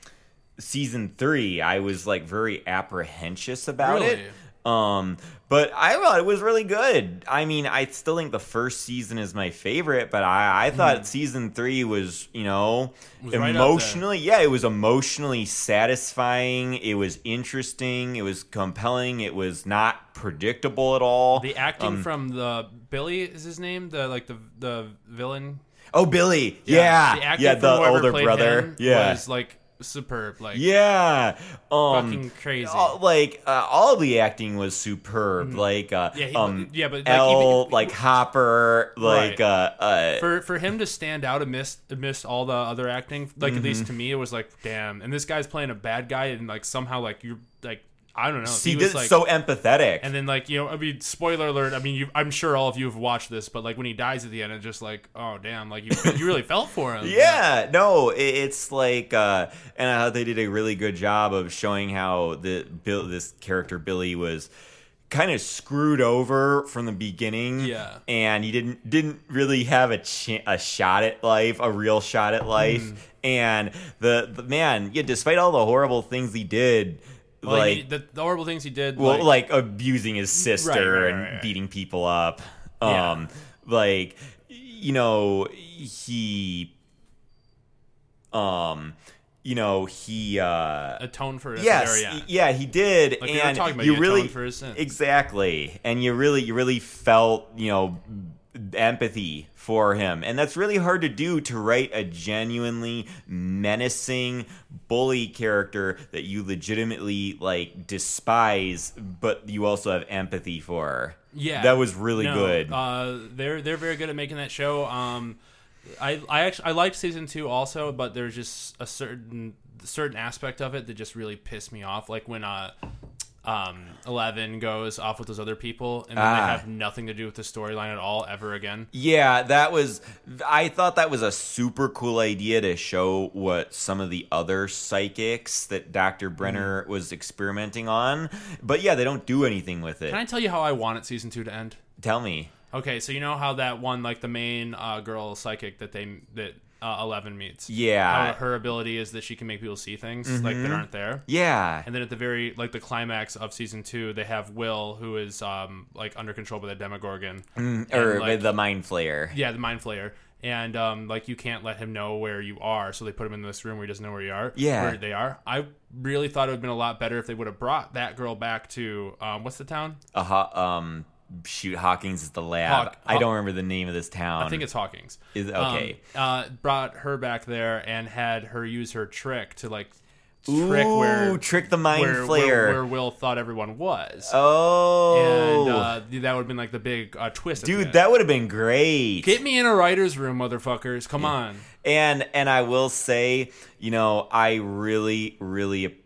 Speaker 2: season 3. I was like very apprehensive about
Speaker 1: Really?
Speaker 2: it. Um but I thought it was really good. I mean, I still think the first season is my favorite, but I I thought season 3 was, you know,
Speaker 1: Mm. Was right
Speaker 2: emotionally yeah, it was emotionally satisfying, it was interesting, it was compelling, it was not predictable at all.
Speaker 1: The acting
Speaker 2: Um,
Speaker 1: from the Billy is his name, the like the the villain.
Speaker 2: Oh, Billy. Yeah.
Speaker 1: the
Speaker 2: Yeah, the older brother. Yeah.
Speaker 1: was like superb. Like
Speaker 2: yeah. Um
Speaker 1: fucking crazy.
Speaker 2: all- like uh, all the acting was superb. Like uh
Speaker 1: Mm-hmm. Yeah, he-
Speaker 2: um
Speaker 1: yeah, but, like,
Speaker 2: L,
Speaker 1: even-
Speaker 2: like Hopper, like
Speaker 1: Right.
Speaker 2: uh uh
Speaker 1: for for him to stand out amidst amidst all the other acting, like at
Speaker 2: Mm-hmm.
Speaker 1: least to me, it was like, damn. And this guy's playing a bad guy, and like somehow like you're like I don't know.
Speaker 2: see
Speaker 1: he
Speaker 2: this
Speaker 1: was like,
Speaker 2: so empathetic.
Speaker 1: and then like you know, I mean, spoiler alert. I mean, you, I'm sure all of you have watched this, but like when he dies at the end, it's just like, oh damn, like you you really felt for him.
Speaker 2: Yeah, no, it, it's like, uh, and I thought they did a really good job of showing how the Bill, this character Billy was kind of screwed over from the beginning.
Speaker 1: Yeah.
Speaker 2: and he didn't didn't really have a ch- a shot at life, a real shot at life.
Speaker 1: Mm.
Speaker 2: And the, the man, yeah, despite all the horrible things he did,
Speaker 1: Well,
Speaker 2: like
Speaker 1: he, the, the horrible things he did.
Speaker 2: well,
Speaker 1: like,
Speaker 2: like, abusing his sister
Speaker 1: Right, right,
Speaker 2: and
Speaker 1: right, right.
Speaker 2: beating people up.
Speaker 1: Yeah.
Speaker 2: Um, like you know, he, um, you know, he, uh,
Speaker 1: atone for it.
Speaker 2: yes,
Speaker 1: At the very end.
Speaker 2: yeah, he did,
Speaker 1: Like we
Speaker 2: and
Speaker 1: talking about,
Speaker 2: you really
Speaker 1: for his sins.
Speaker 2: exactly, and you really, you really felt, you know, empathy for him, and that's really hard to do to write a genuinely menacing bully character that you legitimately like despise, but you also have empathy for.
Speaker 1: Yeah,
Speaker 2: that was really
Speaker 1: No,
Speaker 2: good.
Speaker 1: Uh, they're they're very good at making that show. Um, I I actually I liked season two also, but there's just a certain certain aspect of it that just really pissed me off. Like when uh, um, Eleven goes off with those other people, and then
Speaker 2: Ah.
Speaker 1: they have nothing to do with the storyline at all ever again.
Speaker 2: Yeah, that was. I thought that was a super cool idea to show what some of the other psychics that Dr. Brenner
Speaker 1: Mm-hmm.
Speaker 2: was experimenting on. But yeah, they don't do anything with it.
Speaker 1: Can I tell you how I wanted season two to end?
Speaker 2: Tell me.
Speaker 1: Okay, so you know how that one, like the main uh, girl psychic that they that uh, Eleven meets.
Speaker 2: Yeah.
Speaker 1: How her ability is that she can make people see things like that aren't there.
Speaker 2: Yeah.
Speaker 1: And then at the very like the climax of season two, they have Will, who is um like under control by the Demogorgon,
Speaker 2: or
Speaker 1: like-
Speaker 2: the Mind Flayer.
Speaker 1: yeah, the Mind Flayer, and um like you can't let him know where you are, so they put him in this room where he doesn't know where you are.
Speaker 2: Yeah.
Speaker 1: where they are. I really thought it would have been a lot better if they would have brought that girl back to um what's the town?
Speaker 2: Uh huh. um, shoot, Hawkins is the lab.
Speaker 1: Hawk-
Speaker 2: I don't remember the name of this town.
Speaker 1: I think it's Hawkins.
Speaker 2: Is- okay.
Speaker 1: Um, uh, brought her back there and had her use her trick to like trick
Speaker 2: Ooh,
Speaker 1: where
Speaker 2: trick the mind
Speaker 1: where,
Speaker 2: flayer.
Speaker 1: where, where Will thought everyone was.
Speaker 2: oh,
Speaker 1: And uh, that would have been like the big uh, twist.
Speaker 2: dude, that would have been great.
Speaker 1: Get me in a writer's room, motherfuckers. Come on.
Speaker 2: and and I will say, you know, I really, really,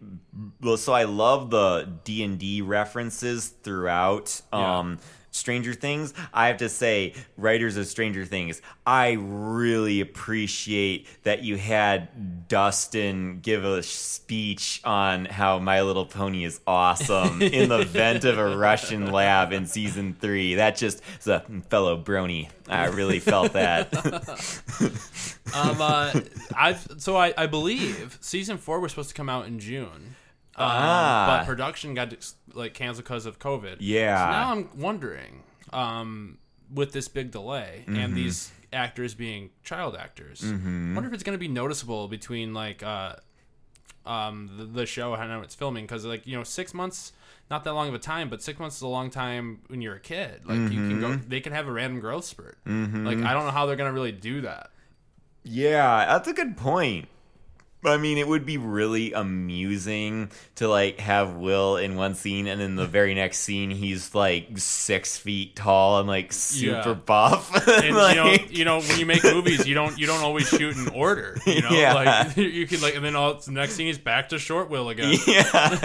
Speaker 2: well, so I love the D and D references throughout.
Speaker 1: Yeah.
Speaker 2: Um, Stranger Things, I have to say, writers of Stranger Things, I really appreciate that you had Dustin give a speech on how My Little Pony is awesome in the vent of a Russian lab in season three. That just is a fellow brony. I really felt that.
Speaker 1: Um, uh, I've so I, I believe season four was supposed to come out in June.
Speaker 2: Ah.
Speaker 1: but production got like canceled because of COVID.
Speaker 2: Yeah.
Speaker 1: So now I'm wondering, um, with this big delay
Speaker 2: Mm-hmm.
Speaker 1: and these actors being child actors, I wonder if it's going to be noticeable between like uh, um, the, the show and how it's filming because like you know six months. Not that long of a time, but six months is a long time when you're a kid. Like you can go,
Speaker 2: Mm-hmm.
Speaker 1: they can have a random growth spurt. Like I don't know how they're gonna really do that.
Speaker 2: Yeah, that's a good point. I mean, it would be really amusing to like have Will in one scene, and in the very next scene, he's like six feet tall and like super
Speaker 1: Yeah.
Speaker 2: buff.
Speaker 1: and
Speaker 2: Like-
Speaker 1: you know, you know, when you make movies, you don't you don't always shoot in order. You know,
Speaker 2: Yeah.
Speaker 1: like you can like, and then all the next scene he's back to short will again.
Speaker 2: yeah.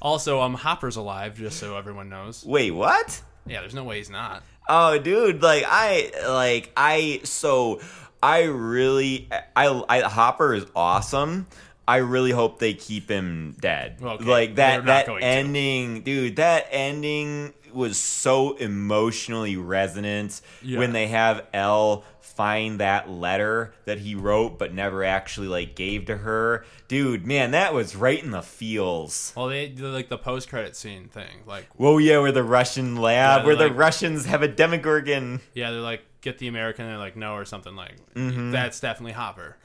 Speaker 1: Also, um, Hopper's alive, just so everyone knows.
Speaker 2: Wait, what?
Speaker 1: Yeah, there's no way he's not.
Speaker 2: Oh, dude, like I like I so I really I, I Hopper is awesome. I really hope they keep him dead.
Speaker 1: Okay,
Speaker 2: like that that
Speaker 1: going to.
Speaker 2: ending, dude. That ending was so emotionally resonant
Speaker 1: Yeah.
Speaker 2: when they have El find that letter that he wrote but never actually like gave to her. Dude, man, that was right in the feels.
Speaker 1: Well, they did like the post credit scene thing. Like,
Speaker 2: Whoa, yeah, where the Russian lab,
Speaker 1: Yeah,
Speaker 2: where the Russians have a Demogorgon.
Speaker 1: yeah, they're like get the American, and they're like no or something like
Speaker 2: Mm-hmm.
Speaker 1: that's definitely Hopper.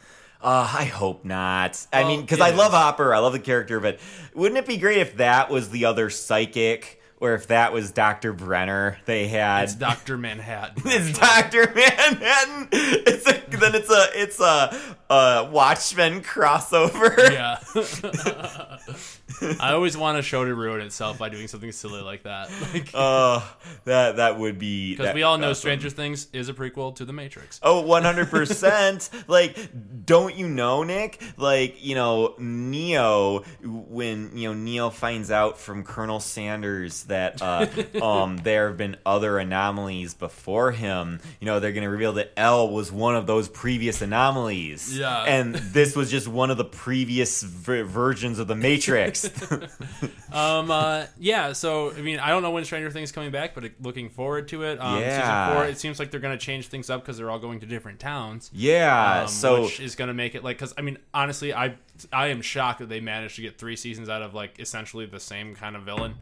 Speaker 2: Uh, I hope not. I mean, because I love. Hopper, I love the character, but wouldn't it be great if that was the other psychic, or if that was Doctor Brenner? They had
Speaker 1: It's Doctor Manhattan.
Speaker 2: it's. Doctor Manhattan. It's a then it's a it's a, a Watchmen crossover.
Speaker 1: Yeah. I always want a show to ruin itself by doing something silly like that. Like,
Speaker 2: Uh, that that would be
Speaker 1: because we all know. Stranger Things is a prequel to The Matrix.
Speaker 2: Oh, 100%. like, don't you know, Nick? Like, you know, Neo, when, you know, Neo finds out from Colonel Sanders that uh, um, there have been other anomalies before him, you know, they're going to reveal that El was one of those previous anomalies.
Speaker 1: Yeah.
Speaker 2: And this was just one of the previous ver- versions of the Matrix.
Speaker 1: Um, uh, yeah. So I mean, I don't know when Stranger Things is coming back, but looking forward to it. Um,
Speaker 2: Yeah.
Speaker 1: Season four, it seems like they're going to change things up because they're all going to different towns.
Speaker 2: yeah.
Speaker 1: Um,
Speaker 2: so.
Speaker 1: which is going to make it like because I mean honestly I I am shocked that they managed to get three seasons out of like essentially the same kind of villain.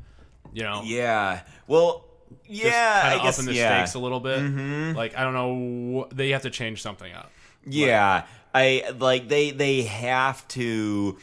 Speaker 1: You know,
Speaker 2: yeah. Well, yeah.
Speaker 1: kind
Speaker 2: I
Speaker 1: of
Speaker 2: guess,
Speaker 1: upping the
Speaker 2: yeah.
Speaker 1: stakes a little bit. Like I don't know, they have to change something up.
Speaker 2: Yeah, I like they they have to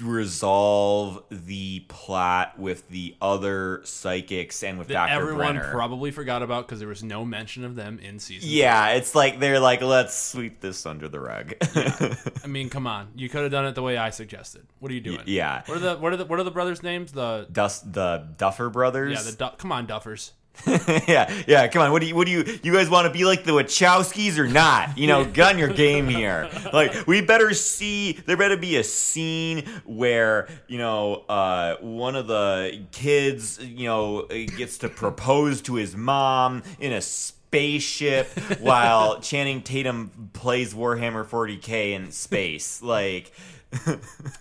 Speaker 2: resolve the plot with the other psychics and with Dr.
Speaker 1: everyone
Speaker 2: Brenner.
Speaker 1: probably forgot about because there was no mention of them in season.
Speaker 2: yeah, it's like they're like let's sweep this under the rug.
Speaker 1: I mean, come on, you could have done it the way I suggested. What are you doing?
Speaker 2: yeah.
Speaker 1: What are the what are the what are the brothers' names? The
Speaker 2: Dust the Duffer brothers.
Speaker 1: yeah, the du- come on, Duffers.
Speaker 2: yeah, yeah. Come on, what do you, what do you, you guys want to be like the Wachowskis or not? You know, get on your game here. Like, we better see. There better be a scene where you know, uh, one of the kids, you know, gets to propose to his mom in a spaceship while Channing Tatum plays Warhammer 40k in space. Like,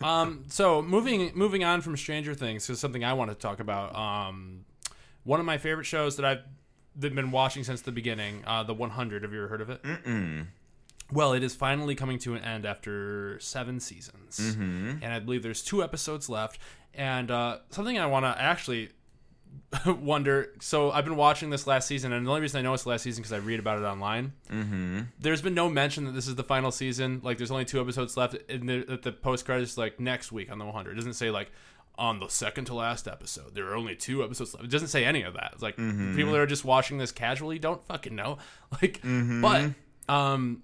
Speaker 1: Um, so moving moving on from Stranger Things is something I want to talk about. Um, one of my favorite shows that I've been watching since the beginning, uh, the 100. Have you ever heard of it? Mm-mm. Well, it is finally coming to an end after seven seasons, and I believe there's two episodes left. And uh, something I want to actually wonder. So I've been watching this last season, and the only reason I know it's the last season because I read about it online. Mm-hmm. There's been no mention that this is the final season. Like, there's only two episodes left, and the, the post credits like next week on the 100. It doesn't say like on the second to last episode. There are only two episodes left. It doesn't say any of that. It's like people that are just watching this casually don't fucking know. Like, but um,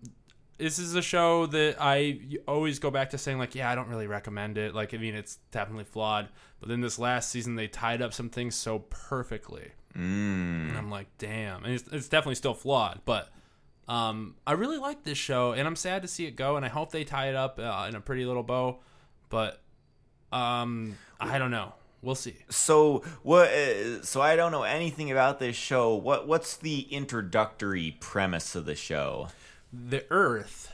Speaker 1: this is a show that I always go back to saying like, yeah, I don't really recommend it. Like, I mean, it's definitely flawed. But then this last season, they tied up some things so perfectly,
Speaker 2: Mm.
Speaker 1: and I'm like, damn. And it's, it's definitely still flawed, but um, I really like this show, and I'm sad to see it go. And I hope they tie it up uh, in a pretty little bow. But um, I don't know. We'll see.
Speaker 2: So what? Uh, so I don't know anything about this show. What? What's the introductory premise of the show?
Speaker 1: The Earth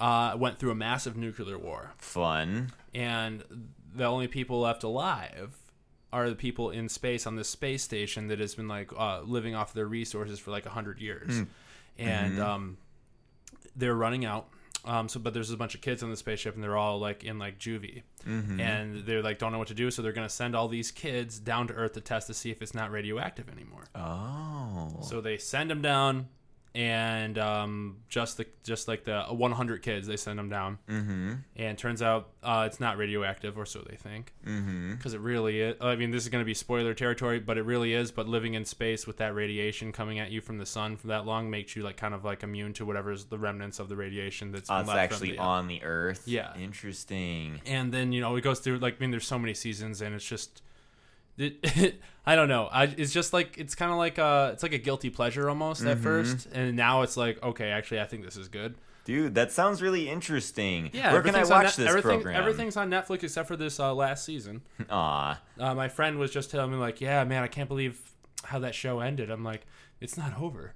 Speaker 1: uh, went through a massive nuclear war.
Speaker 2: Fun.
Speaker 1: and the only people left alive are the people in space on this space station that has been like uh, living off their resources for like a hundred years, and um, they're running out. Um, so, but there's a bunch of kids on the spaceship, and they're all like in like juvie, and they're like don't know what to do. So they're gonna send all these kids down to Earth to test to see if it's not radioactive anymore.
Speaker 2: Oh.
Speaker 1: So they send them down, and um, just the just like the 100 kids, they send them down,
Speaker 2: Mm-hmm.
Speaker 1: and turns out uh, it's not radioactive, or so they think,
Speaker 2: Mm-hmm.
Speaker 1: because it really is. I mean, this is going to be spoiler territory, but it really is. But living in space with that radiation coming at you from the sun for that long makes you like kind of like immune to whatever's the remnants of the radiation that's from
Speaker 2: actually
Speaker 1: the-
Speaker 2: on the Earth.
Speaker 1: Yeah.
Speaker 2: Interesting.
Speaker 1: and then you know it goes through like I mean there's so many seasons and it's just it, I don't know I, it's just like it's kind of like a it's like a guilty pleasure almost
Speaker 2: Mm-hmm.
Speaker 1: at first and now it's like okay actually I think this is good
Speaker 2: Dude, that sounds really interesting.
Speaker 1: yeah
Speaker 2: Where can I watch
Speaker 1: Net-
Speaker 2: this
Speaker 1: everything,
Speaker 2: program?
Speaker 1: everything's on Netflix except for this uh, last season
Speaker 2: Aw.
Speaker 1: uh, my friend was just telling me like yeah man I can't believe how that show ended I'm like it's not over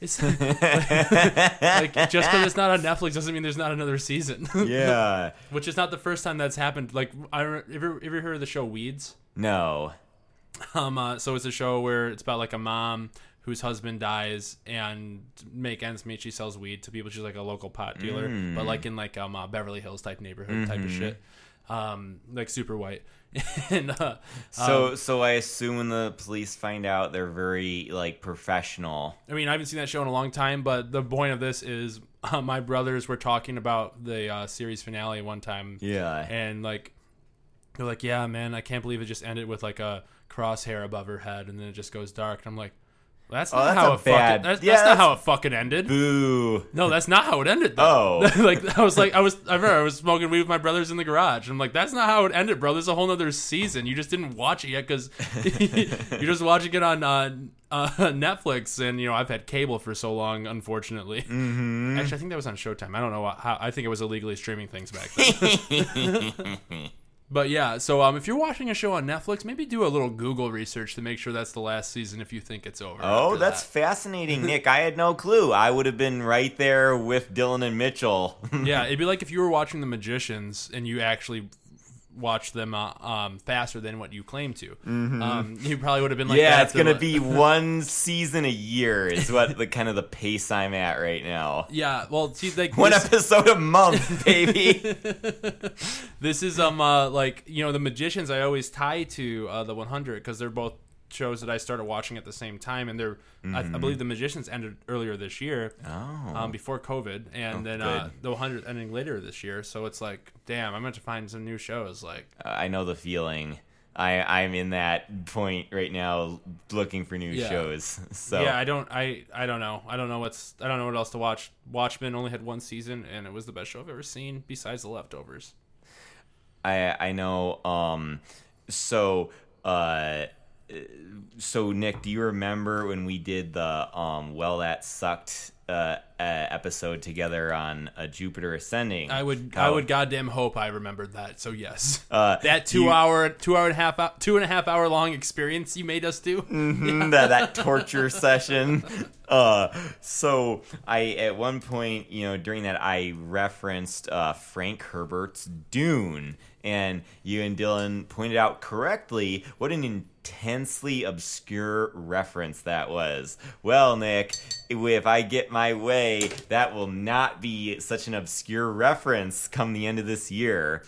Speaker 1: it's like just because it's not on Netflix doesn't mean there's not another season
Speaker 2: yeah.
Speaker 1: which is not the first time that's happened like I re- ever ever heard of the show Weeds
Speaker 2: No.
Speaker 1: Um, uh, so it's a show where it's about like a mom whose husband dies and make ends meet. She sells weed to people. She's like a local pot dealer, but like in like um uh, Beverly Hills type neighborhood type of shit. Um, like super white. and uh,
Speaker 2: So so I assume when the police find out they're very like professional.
Speaker 1: I mean, I haven't seen that show in a long time, but the point of this is uh, my brothers were talking about the uh, series finale one time,
Speaker 2: Yeah.
Speaker 1: and like they're like, "Yeah, man, I can't believe it just ended with like a crosshair above her head, and then it just goes dark." And I'm like, "That's not
Speaker 2: Oh, that's
Speaker 1: how it fucking.
Speaker 2: bad-
Speaker 1: That's,
Speaker 2: yeah,
Speaker 1: that's not how it fucking ended."
Speaker 2: Boo.
Speaker 1: No, that's not how it ended. Though.
Speaker 2: Oh.
Speaker 1: like I was like, I was, I remember I was smoking weed with my brothers in the garage. And I'm like, that's not how it ended, bro. There's a whole nother season. You just didn't watch it yet because you're just watching it on uh, uh, Netflix. And you know, I've had cable for so long, unfortunately.
Speaker 2: Mm-hmm.
Speaker 1: Actually, I think that was on Showtime. I don't know how. I think it was illegally streaming things back then. But yeah, so um, if you're watching a show on Netflix, maybe do a little Google research to make sure that's the last season if you think it's over.
Speaker 2: Oh, that's
Speaker 1: that.
Speaker 2: fascinating, Nick. I had no clue. I would have been right there with Dylan and Mitchell.
Speaker 1: yeah, it'd be like if you were watching The Magicians and you actually watched them uh, um, faster than what you claim to. Um, you probably would have been like,
Speaker 2: yeah, it's gonna be one season a year is what the kind of the pace I'm at right now.
Speaker 1: Yeah, well, see, like
Speaker 2: One
Speaker 1: this,
Speaker 2: episode a month, baby.
Speaker 1: this is um uh, like you know the Magicians I always tie to uh, the 100 because they're both shows that I started watching at the same time, and they're I, I believe the Magicians ended earlier this year.
Speaker 2: oh.
Speaker 1: um, before COVID, and
Speaker 2: Oh,
Speaker 1: then uh, the 100 ending later this year. So it's like, damn, I'm meant to find some new shows. Like,
Speaker 2: I know the feeling. I I'm in that point right now, looking for new
Speaker 1: Yeah.
Speaker 2: shows. So
Speaker 1: yeah, I don't, I, I don't know, I don't know what's, I don't know what else to watch. Watchmen only had one season, and it was the best show I've ever seen, besides The Leftovers.
Speaker 2: I I know. Um, so uh, so Nick, do you remember when we did the um, well that sucked uh, episode together on uh, Jupiter Ascending?
Speaker 1: I would, I would goddamn hope I remembered that. So yes,
Speaker 2: Uh,
Speaker 1: that two
Speaker 2: you-
Speaker 1: hour, two hour and a half, two and a half hour long experience you made us do.
Speaker 2: Mhm, that, that torture session. Uh, so I at one point, you know, during that I referenced uh, Frank Herbert's Dune, and you and Dylan pointed out correctly what an intensely obscure reference that was. Well, Nick, if I get my way, that will not be such an obscure reference come the end of this year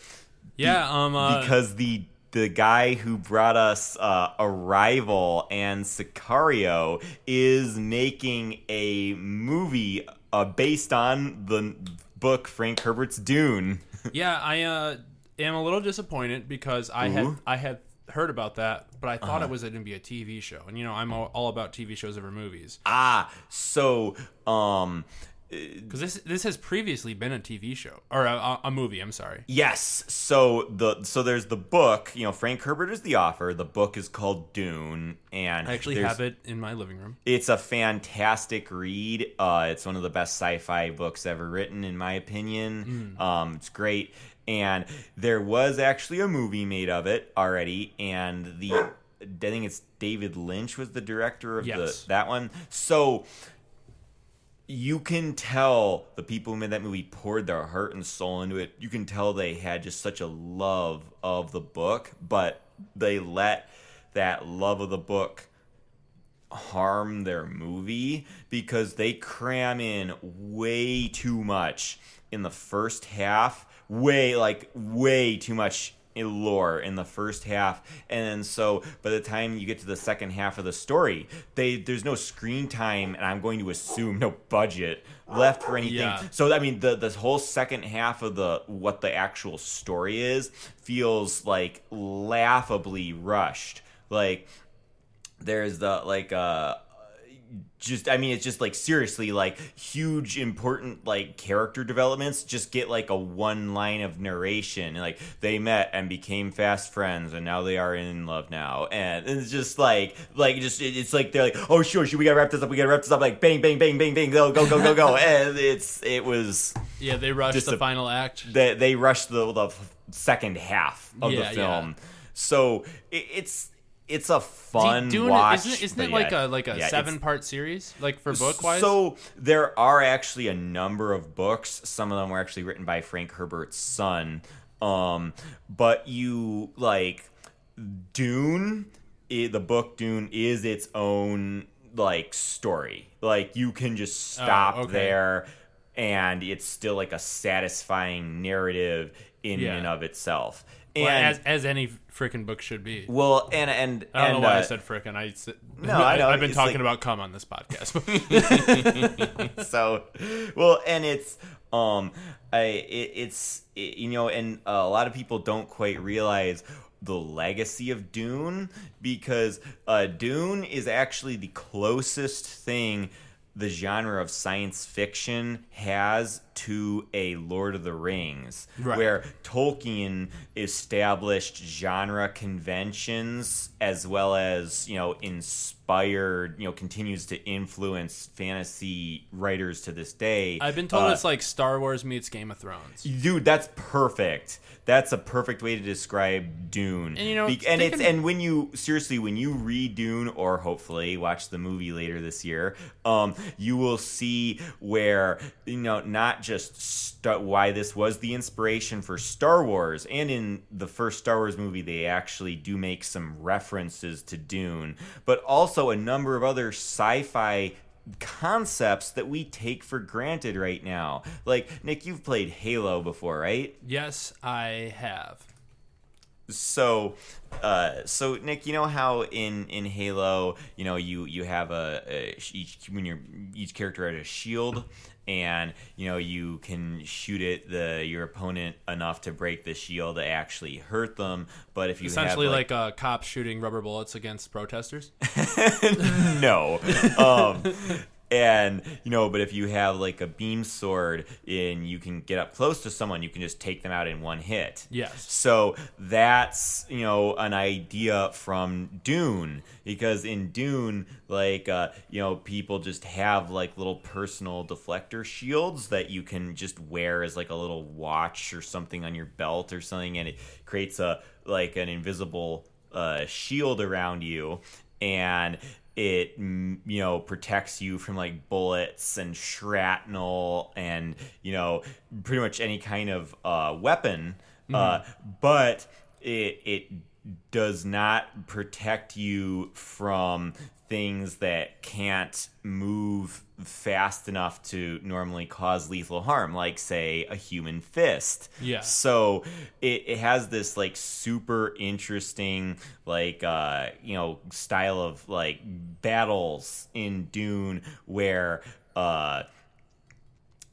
Speaker 1: Yeah, um, uh,
Speaker 2: because the the guy who brought us uh, Arrival and Sicario is making a movie uh, based on the book Frank Herbert's Dune.
Speaker 1: Yeah, I uh, am a little disappointed because I had
Speaker 2: Ooh. Uh-huh.
Speaker 1: I had heard about that, but I thought it was going to be a TV show, and you know I'm all, all about TV shows over movies.
Speaker 2: Ah, so um
Speaker 1: Because this this has previously been a TV show or a, a movie. I'm sorry.
Speaker 2: Yes. So the so there's the book. You know, Frank Herbert is the author. The book is called Dune, and
Speaker 1: I actually have it in my living room.
Speaker 2: It's a fantastic read. Uh, it's one of the best sci-fi books ever written, in my opinion. Um, it's great, and there was actually a movie made of it already, and the I think it's David Lynch was the director of
Speaker 1: Yes.
Speaker 2: the that one. So you can tell the people who made that movie poured their heart and soul into it. You can tell they had just such a love of the book, but they let that love of the book harm their movie because they cram in way too much in the first half way like way too much lore in the first half. And then so by the time you get to the second half of the story they there's no screen time and i'm going to assume no budget left for anything.
Speaker 1: Yeah.
Speaker 2: so i mean the this whole second half of the what the actual story is feels like laughably rushed. Like there's the like uh just i mean it's just like seriously like huge important like character developments just get like a one line of narration. And like they met and became fast friends and now they are in love now. And it's just like like just it's like they're like oh sure sure we gotta wrap this up we gotta wrap this up. Like bang bang bang bang bang go go go go go. And it's it was
Speaker 1: Yeah, they rushed the
Speaker 2: a-
Speaker 1: final act.
Speaker 2: they they rushed the the second half of
Speaker 1: Yeah,
Speaker 2: the film. So it, it's it's a fun
Speaker 1: Dune,
Speaker 2: watch
Speaker 1: isn't, it- isn't it like
Speaker 2: yeah.
Speaker 1: a like a
Speaker 2: Yeah,
Speaker 1: seven part series like for book wise?
Speaker 2: so there are actually a number of books. Some of them were actually written by Frank Herbert's son. Um, but you like Dune. i the book Dune is its own like story. Like you can just stop
Speaker 1: Oh, okay.
Speaker 2: there, and it's still like a satisfying narrative in
Speaker 1: Yeah.
Speaker 2: and of itself.
Speaker 1: Well, as as any freaking book should be.
Speaker 2: well, and and
Speaker 1: I don't
Speaker 2: and,
Speaker 1: know why I
Speaker 2: uh,
Speaker 1: said frickin'. I
Speaker 2: No, I know,
Speaker 1: I've been
Speaker 2: it's
Speaker 1: talking
Speaker 2: like-
Speaker 1: about cum on this podcast.
Speaker 2: so well and it's um i it, it's it, you know and a lot of people don't quite realize the legacy of dune because uh dune is actually the closest thing the genre of science fiction has to a Lord of the Rings,
Speaker 1: Right.
Speaker 2: where Tolkien established genre conventions as well as, you know, inspired, you know, continues to influence fantasy writers to this day.
Speaker 1: I've been told
Speaker 2: Uh,
Speaker 1: it's like Star Wars meets Game of Thrones.
Speaker 2: Dude, that's perfect. That's a perfect way to describe Dune.
Speaker 1: And, you know,
Speaker 2: Be- and it's and when you seriously when you read Dune or hopefully watch the movie later this year, um, you will see where you know not just st- why this was the inspiration for Star Wars, and in the first Star Wars movie they actually do make some references to Dune, but also a number of other sci-fi concepts that we take for granted right now. Like Nick, you've played Halo before, right?
Speaker 1: Yes, I have.
Speaker 2: So, uh, so Nick, you know how in in Halo, you know, you you have a, a each when you're each character has a shield, and you know you can shoot it the your opponent enough to break the shield to actually hurt them. But if you
Speaker 1: Essentially,
Speaker 2: have,
Speaker 1: like, a cop shooting rubber bullets against protesters.
Speaker 2: no. Um, and you know, but if you have like a beam sword and you can get up close to someone, you can just take them out in one hit.
Speaker 1: Yes.
Speaker 2: So that's you know an idea from Dune because in Dune, like uh, you know, people just have like little personal deflector shields that you can just wear as like a little watch or something on your belt or something, and it creates a like an invisible uh, shield around you, and it mm, you know protects you from like bullets and shrapnel and you know pretty much any kind of uh, weapon. Uh, but it it does not protect you from things that can't move fast enough to normally cause lethal harm like say a human fist
Speaker 1: Yeah.
Speaker 2: so it, it has this like super interesting like uh you know style of like battles in dune where uh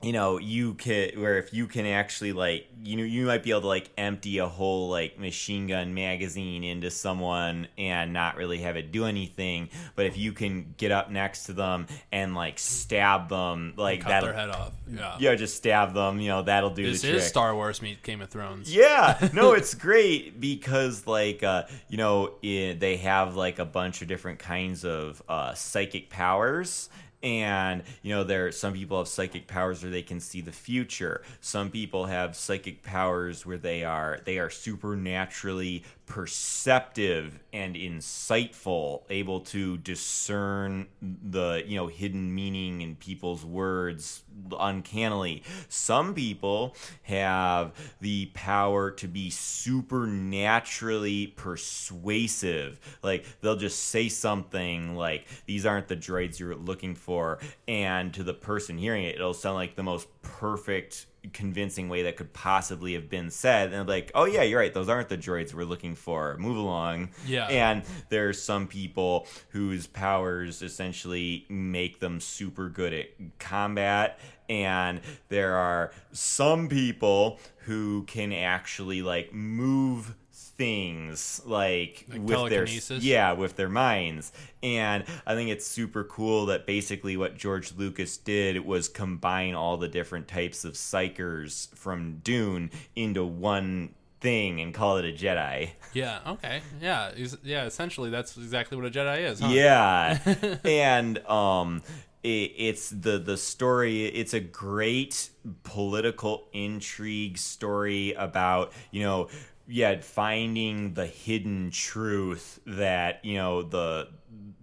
Speaker 2: you know you can where if you can actually like you know you might be able to like empty a whole like machine gun magazine into someone and not really have it do anything but if you can get up next to them and like stab them like
Speaker 1: Cut their head off. Yeah.
Speaker 2: yeah just stab them you know that'll do
Speaker 1: This
Speaker 2: the trick
Speaker 1: is Star Wars meet Game of Thrones.
Speaker 2: yeah, no, it's great because like uh, you know i they have like a bunch of different kinds of uh, psychic powers. And you know, there some people have psychic powers where they can see the future. Some people have psychic powers where they are they are supernaturally perceptive and insightful, able to discern the you know hidden meaning in people's words uncannily. Some people have the power to be supernaturally persuasive. Like they'll just say something like these aren't the droids you're looking for and to the person hearing it it'll sound like the most perfect convincing way that could possibly have been said. And like oh yeah you're right. Those aren't the droids we're looking for. Move along.
Speaker 1: Yeah.
Speaker 2: and there's some people whose powers essentially make them super good at combat. And there are some people who can actually like move things like,
Speaker 1: Like
Speaker 2: with their yeah with their minds and i think it's super cool that basically what george lucas did was combine all the different types of psychers from dune into one thing and call it a jedi
Speaker 1: Yeah. Okay. Yeah. Yeah. Essentially, that's exactly what a Jedi is. Huh?
Speaker 2: yeah and um it, it's the the story it's a great political intrigue story about you know yeah finding the hidden truth that you know the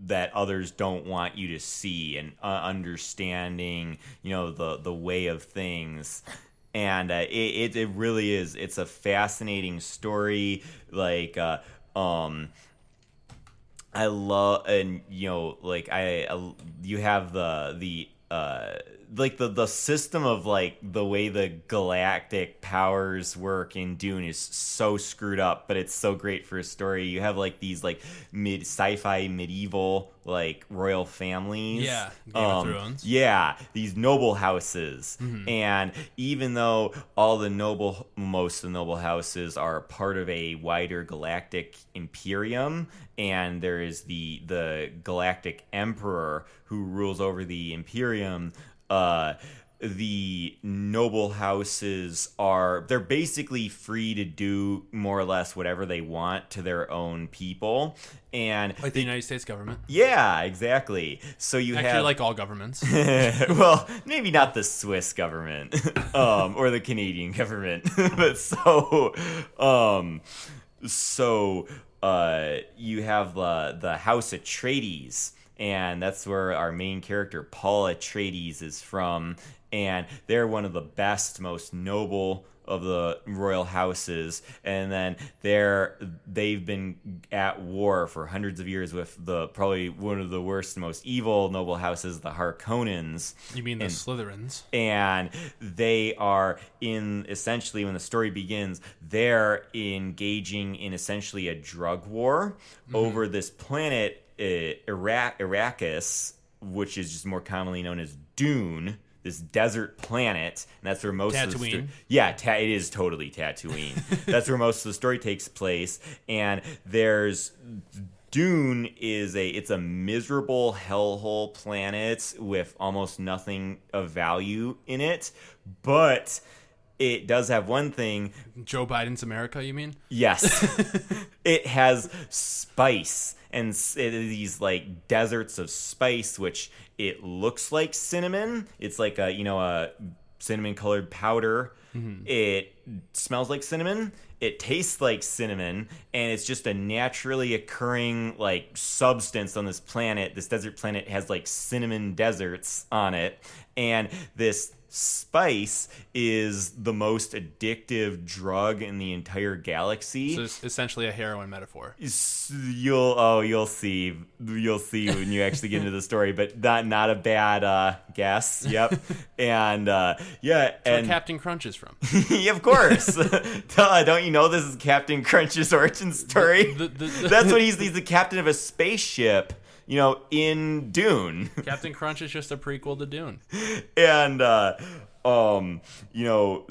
Speaker 2: that others don't want you to see and uh, understanding you know the the way of things. And uh, it, it it really is it's a fascinating story like uh um I love and you know like I, I you have the the uh like the the system of like the way the galactic powers work in Dune is so screwed up, but it's so great for a story. You have like these like mid sci-fi medieval like royal families.
Speaker 1: Yeah, Game of um, Thrones.
Speaker 2: Yeah, these noble houses. Mm-hmm. And even though all the noble, most of the noble houses are part of a wider galactic imperium, and there is the the galactic emperor who rules over the imperium. Uh, the noble houses are they're basically free to do more or less whatever they want to their own people and
Speaker 1: Like the United States government.
Speaker 2: yeah exactly so you
Speaker 1: Actually,
Speaker 2: have
Speaker 1: like all governments.
Speaker 2: well, maybe not the Swiss government um, or the Canadian government, but so, um, so uh, you have the the House of Atreides, and that's where our main character Paul Atreides is from, and they're one of the best, most noble of the royal houses. And then they're they've been at war for hundreds of years with the probably one of the worst most evil noble houses the harkonnens.
Speaker 1: You mean the
Speaker 2: And-
Speaker 1: Slytherins?
Speaker 2: and they are in essentially when the story begins they're engaging in essentially a drug war mm-hmm. over this planet Uh, Iraq Arrakis which is just more commonly known as Dune this desert planet and that's where most of the sto-
Speaker 1: Tatooine.
Speaker 2: yeah ta- it is totally Tatooine that's where most of the story takes place and there's Dune is a it's a miserable hellhole planet with almost nothing of value in it, but it does have one thing.
Speaker 1: Joe Biden's America, you mean?
Speaker 2: Yes, it has spice and s- it is these like deserts of spice, which it looks like cinnamon. It's like a you know a cinnamon colored powder. Mm-hmm. It smells like cinnamon. It tastes like cinnamon, and it's just a naturally occurring like substance on this planet. This desert planet has like cinnamon deserts on it, and this spice is the most addictive drug in the entire galaxy.
Speaker 1: So it's essentially a heroin metaphor.
Speaker 2: You'll oh you'll see you'll see when you actually get into the story but not not a bad uh guess yep and uh yeah
Speaker 1: Where
Speaker 2: and
Speaker 1: Captain Crunch is from.
Speaker 2: yeah, of course Duh, don't you know this is captain crunch's origin story
Speaker 1: The- the- the-
Speaker 2: that's what he's he's the captain of a spaceship you know, in Dune.
Speaker 1: Captain Crunch is just a prequel to Dune.
Speaker 2: and uh um you know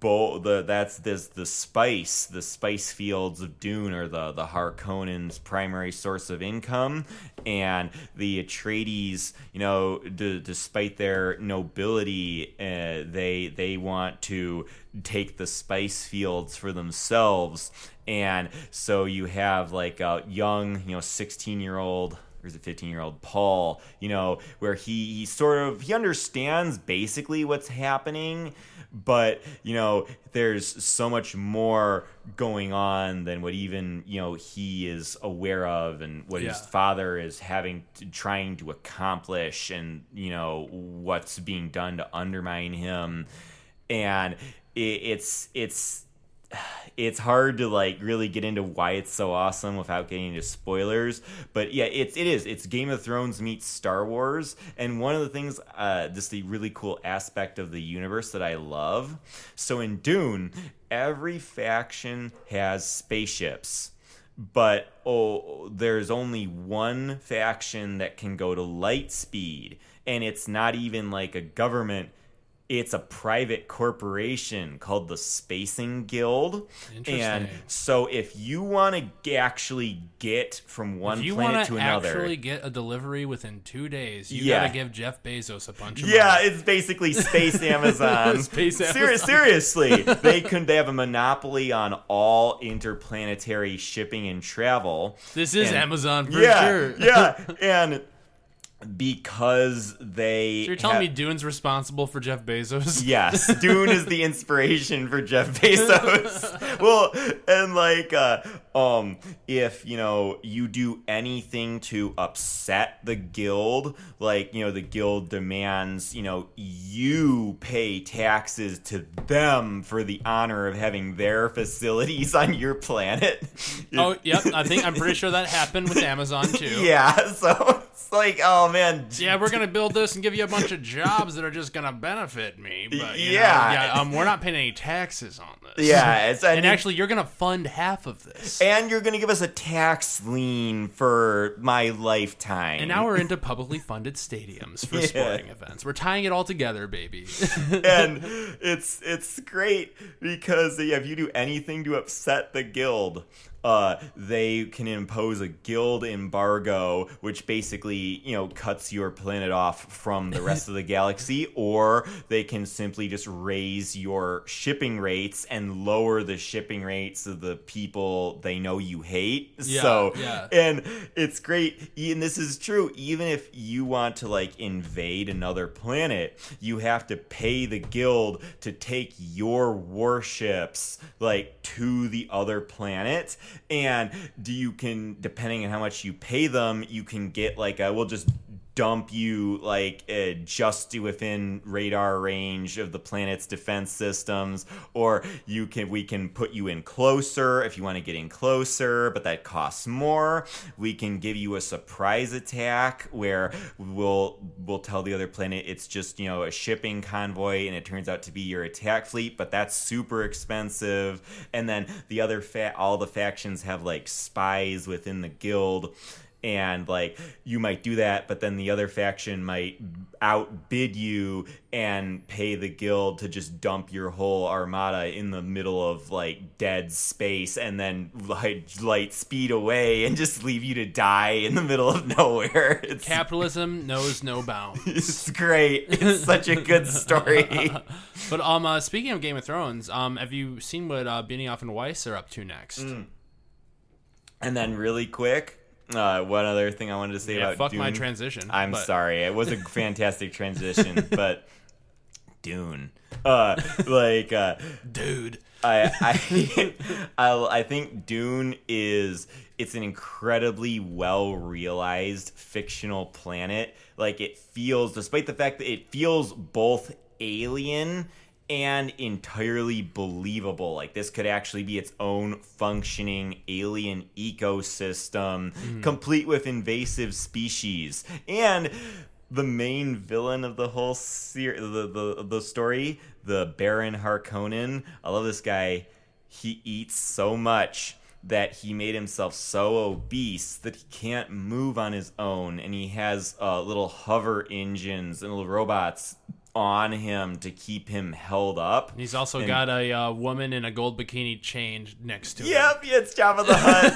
Speaker 2: bo- the that's this the spice the spice fields of dune are the the harkonnens primary source of income and the atreides you know d- despite their nobility uh, they they want to take the spice fields for themselves and so you have like a young you know 16 year old or is it 15 year old Paul, you know, where he, he sort of he understands basically what's happening, but you know, there's so much more going on than what even, you know, he is aware of and what his father is having to, trying to accomplish and, you know, what's being done to undermine him. And it, it's it's it's hard to like really get into why it's so awesome without getting into spoilers but yeah it's it is. It's game of thrones meets star wars and one of the things uh just the really cool aspect of the universe that i love so in dune every faction has spaceships but oh there's only one faction that can go to light speed and it's not even like a government it's a private corporation called the Spacing Guild. And so if you want to actually get from one planet
Speaker 1: want
Speaker 2: to
Speaker 1: to
Speaker 2: another.
Speaker 1: actually get a delivery within two days, you
Speaker 2: Yeah.
Speaker 1: gotta give Jeff Bezos a bunch of
Speaker 2: yeah,
Speaker 1: money.
Speaker 2: it's basically Space Amazon.
Speaker 1: Space Amazon.
Speaker 2: seriously, they can they have a monopoly on all interplanetary shipping and travel.
Speaker 1: This is
Speaker 2: And-
Speaker 1: Amazon for
Speaker 2: yeah,
Speaker 1: sure.
Speaker 2: yeah, and because they
Speaker 1: So you're telling
Speaker 2: ha-
Speaker 1: me Dune's responsible for Jeff Bezos?
Speaker 2: Yes, Dune is the inspiration for Jeff Bezos. well, and like, uh, um, if you know you do anything to upset the guild, like you know the guild demands, you know, you pay taxes to them for the honor of having their facilities on your planet.
Speaker 1: Oh, yep. I think I'm pretty sure that happened with Amazon too.
Speaker 2: yeah. So it's like, oh man,
Speaker 1: Yeah, we're gonna build this and give you a bunch of jobs that are just gonna benefit me. But you know,
Speaker 2: Yeah.
Speaker 1: yeah, um, we're not paying any taxes on this.
Speaker 2: yeah, it's
Speaker 1: and actually, you're gonna fund half of this.
Speaker 2: And you're gonna give us a tax lien for my lifetime.
Speaker 1: And now we're into publicly funded stadiums for
Speaker 2: Yeah.
Speaker 1: sporting events. We're tying it all together, baby.
Speaker 2: and it's it's great because yeah, if you do anything to upset the guild, uh, they can impose a guild embargo, which basically you know cuts your planet off from the rest of the galaxy, or they can simply just raise your shipping rates and lower the shipping rates of the people they know you hate.
Speaker 1: Yeah,
Speaker 2: so
Speaker 1: yeah.
Speaker 2: and it's great and this is true even if you want to like invade another planet you have to pay the guild to take your warships like to the other planet and do you can depending on how much you pay them you can get like a we'll just dump you like uh, just within radar range of the planet's defense systems or you can we can put you in closer if you want to get in closer but that costs more. We can give you a surprise attack where we'll we'll tell the other planet it's just you know a shipping convoy and it turns out to be your attack fleet but that's super expensive. And then the other fa- all the factions have like spies within the guild and like you might do that but then the other faction might outbid you and pay the guild to just dump your whole armada in the middle of like dead space and then light, light speed away and just leave you to die in the middle of nowhere it's,
Speaker 1: Capitalism knows no bounds.
Speaker 2: it's great it's such a good story
Speaker 1: But um, uh, speaking of Game of Thrones, um, have you seen what uh, Benioff and Weiss are up to next?
Speaker 2: Mm. and then really quick uh, one other thing i wanted to say
Speaker 1: Yeah,
Speaker 2: about
Speaker 1: fuck my transition.
Speaker 2: I'm
Speaker 1: but-
Speaker 2: sorry. It was a fantastic transition, but Dune. Uh, like uh,
Speaker 1: dude.
Speaker 2: I I, I I think Dune is it's an incredibly well realized fictional planet. Like it feels, despite the fact that it feels both alien and entirely believable. Like this could actually be its own functioning alien ecosystem, complete with invasive species and the main villain of the whole ser- the, the the story, the Baron Harkonnen. I love this guy. He eats so much that he made himself so obese that he can't move on his own, and he has uh, little hover engines and little robots on him to keep him held up.
Speaker 1: He's also
Speaker 2: And-
Speaker 1: got a uh, woman in a gold bikini chained next to him.
Speaker 2: Yep, yeah, it's Jabba the Hutt.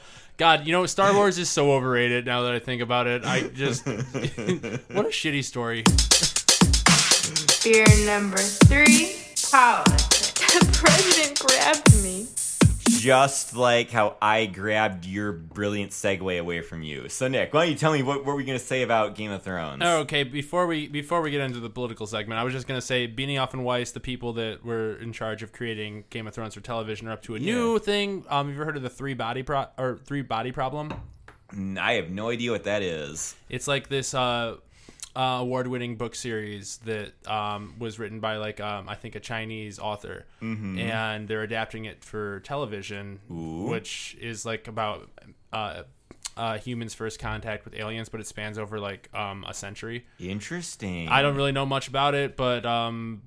Speaker 1: God, you know, Star Wars is so overrated now that I think about it. I just. what a shitty story.
Speaker 3: Fear number three, politics. The president grabbed me.
Speaker 2: Just like how I grabbed your brilliant segue away from you. So Nick, why don't you tell me what, what were we going to say about Game of Thrones?
Speaker 1: Oh, okay. Before we before we get into the political segment, I was just gonna say Benioff and Weiss, the people that were in charge of creating Game of Thrones for television, are up to a new thing. Um, have you ever heard of the three body pro- or three body problem?
Speaker 2: I have no idea what that is.
Speaker 1: It's like this uh, uh, award-winning book series that um, was written by like um, I think a Chinese author, and they're adapting it for television,
Speaker 2: Ooh.
Speaker 1: which is like about uh, uh, humans' first contact with aliens, but it spans over like um, a century.
Speaker 2: Interesting.
Speaker 1: I don't really know much about it, but um,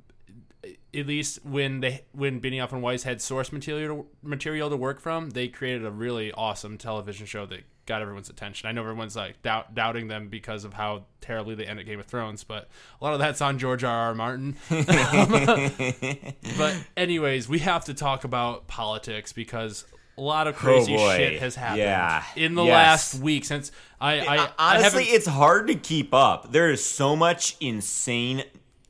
Speaker 1: at least when they when Benioff and Weiss had source material material to work from, they created a really awesome television show that got everyone's attention. I know everyone's like doubt, doubting them because of how terribly they ended Game of Thrones, but a lot of that's on George R. R. Martin. but anyways, we have to talk about politics because a lot of oh, crazy
Speaker 2: Oh,
Speaker 1: shit has happened
Speaker 2: Yeah.
Speaker 1: in the
Speaker 2: Yes.
Speaker 1: last week since I, I, uh, I
Speaker 2: Honestly,
Speaker 1: haven't-
Speaker 2: it's hard to keep up. There is so much insane,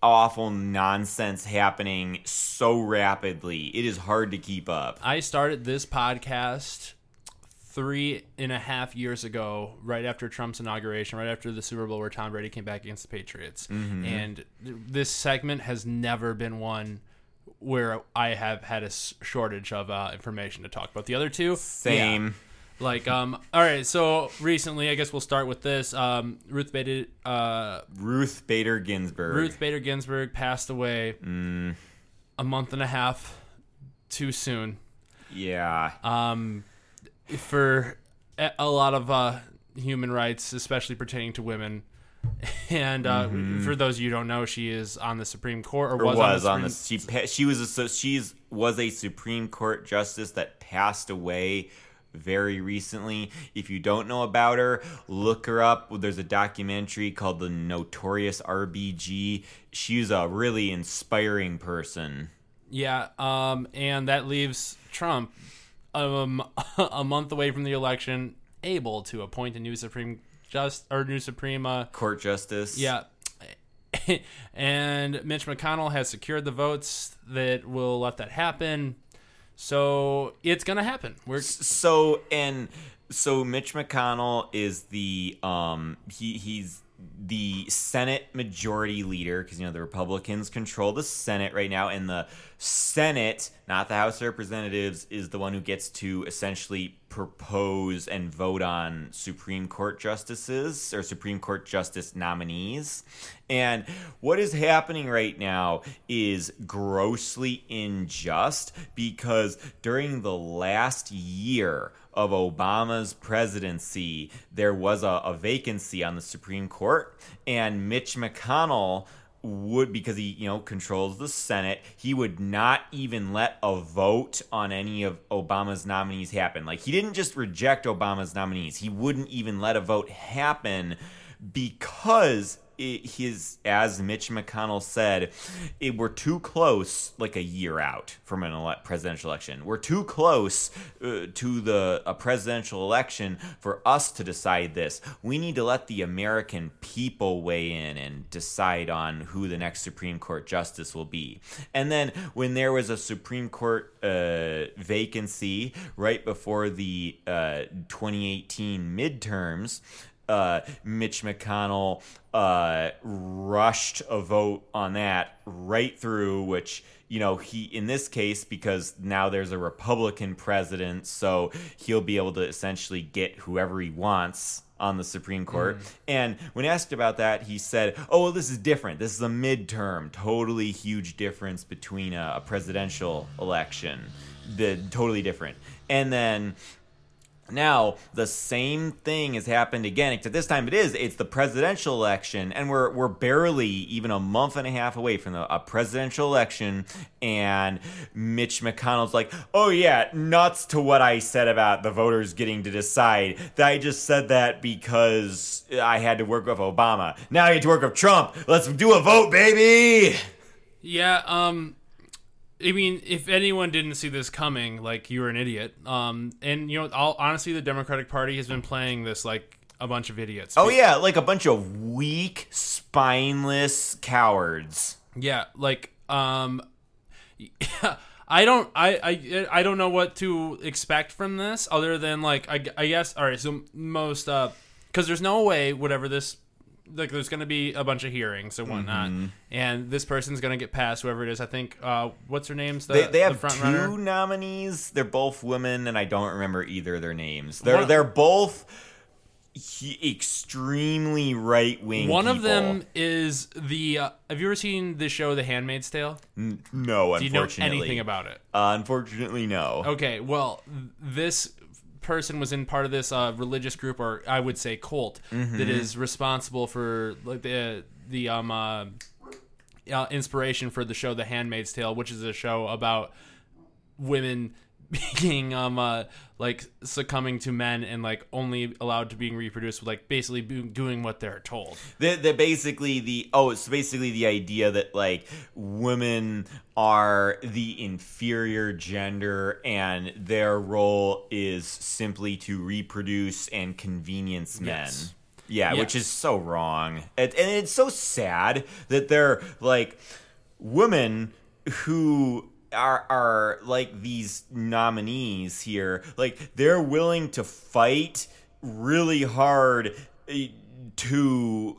Speaker 2: awful nonsense happening so rapidly. It is hard to keep up.
Speaker 1: I started this podcast three and a half years ago, right after Trump's inauguration, right after the Super Bowl where Tom Brady came back against the Patriots.
Speaker 2: Mm-hmm.
Speaker 1: And this segment has never been one where I have had a shortage of uh, information to talk about. The other two,
Speaker 2: Same.
Speaker 1: yeah. Like, um, all right. So recently, I guess we'll start with this. Um, Ruth Bader, uh,
Speaker 2: Ruth Bader Ginsburg.
Speaker 1: Ruth Bader Ginsburg passed away
Speaker 2: Mm.
Speaker 1: a month and a half too soon.
Speaker 2: Yeah.
Speaker 1: um, for a lot of uh, human rights, especially pertaining to women. And uh, for those of you who don't know, she is on the Supreme Court, or,
Speaker 2: Mm-hmm. or
Speaker 1: was,
Speaker 2: was,
Speaker 1: on
Speaker 2: on
Speaker 1: the
Speaker 2: the
Speaker 1: Supreme.
Speaker 2: she she was a so she's was a Supreme Court justice that passed away very recently. If you don't know about her, look her up. There's a documentary called The Notorious RBG. She's a really inspiring person.
Speaker 1: yeah, um, and that leaves Trump um, a month away from the election, able to appoint a new Supreme just or new Supreme uh,
Speaker 2: Court justice.
Speaker 1: Yeah. and Mitch McConnell has secured the votes that will let that happen. So it's going to happen. We're
Speaker 2: So and so Mitch McConnell is the um he he's the Senate majority leader because you know the Republicans control the Senate right now and the Senate, not the House of Representatives, is the one who gets to essentially propose and vote on Supreme Court justices or Supreme Court justice nominees. And what is happening right now is grossly unjust because during the last year of Obama's presidency, there was a, a vacancy on the Supreme Court, and Mitch McConnell would because he you know controls the senate he would not even let a vote on any of obama's nominees happen. Like he didn't just reject obama's nominees. He wouldn't even let a vote happen because it, his as mitch mcconnell said it, we're too close like a year out from an ele- presidential election. We're too close uh, to the a presidential election for us to decide this. We need to let the american people weigh in and decide on who the next supreme court justice will be. And then when there was a supreme court uh, vacancy right before the uh, 2018 midterms uh, Mitch McConnell uh, rushed a vote on that right through, which you know he in this case because now there's a Republican president, so he'll be able to essentially get whoever he wants on the Supreme Court. And when asked about that, he said, "Oh, well, this is different. This is a midterm. Totally huge difference between a, a presidential election. The totally different." And then Now, the same thing has happened again, except this time it is. It's the presidential election, and we're we're barely even a month and a half away from the, a presidential election. And Mitch McConnell's like, "Oh yeah, nuts to what I said about the voters getting to decide. That I just said that because I had to work with Obama. Now I get to work with Trump. Let's do a vote, baby."
Speaker 1: Yeah, um I mean, if anyone didn't see this coming, like you're an idiot. Um and you know, all, honestly the Democratic Party has been playing this like a bunch of idiots.
Speaker 2: Oh yeah, like a bunch of weak, spineless cowards.
Speaker 1: Yeah, like um I don't I, I I don't know what to expect from this other than like I, I guess all right so most uh cuz there's no way whatever this like there's going to be a bunch of hearings and whatnot
Speaker 2: Mm-hmm.
Speaker 1: and this person's going to get past whoever it is I think uh what's her name's the,
Speaker 2: They, they
Speaker 1: the
Speaker 2: have
Speaker 1: front
Speaker 2: two
Speaker 1: runner
Speaker 2: nominees. They're both women, and I don't remember either of their names. They're
Speaker 1: One-
Speaker 2: they're both he, extremely right wing.
Speaker 1: one of them is the uh, have you ever seen the show The Handmaid's Tale
Speaker 2: no,
Speaker 1: do you know anything about it
Speaker 2: Uh, unfortunately, no.
Speaker 1: Okay, well, this person was in part of this uh, religious group, or I would say cult,
Speaker 2: Mm-hmm.
Speaker 1: that is responsible for like the the um uh, uh, inspiration for the show The Handmaid's Tale, which is a show about women being um uh, like succumbing to men and like only allowed to being reproduced, like basically doing what they're told.
Speaker 2: They're, they're basically the oh, it's basically the idea that like women are the inferior gender and their role is simply to reproduce and convenience men.
Speaker 1: Yes.
Speaker 2: Yeah, which is so wrong. It, and it's so sad that they're like women who are are like these nominees here like they're willing to fight really hard eh, to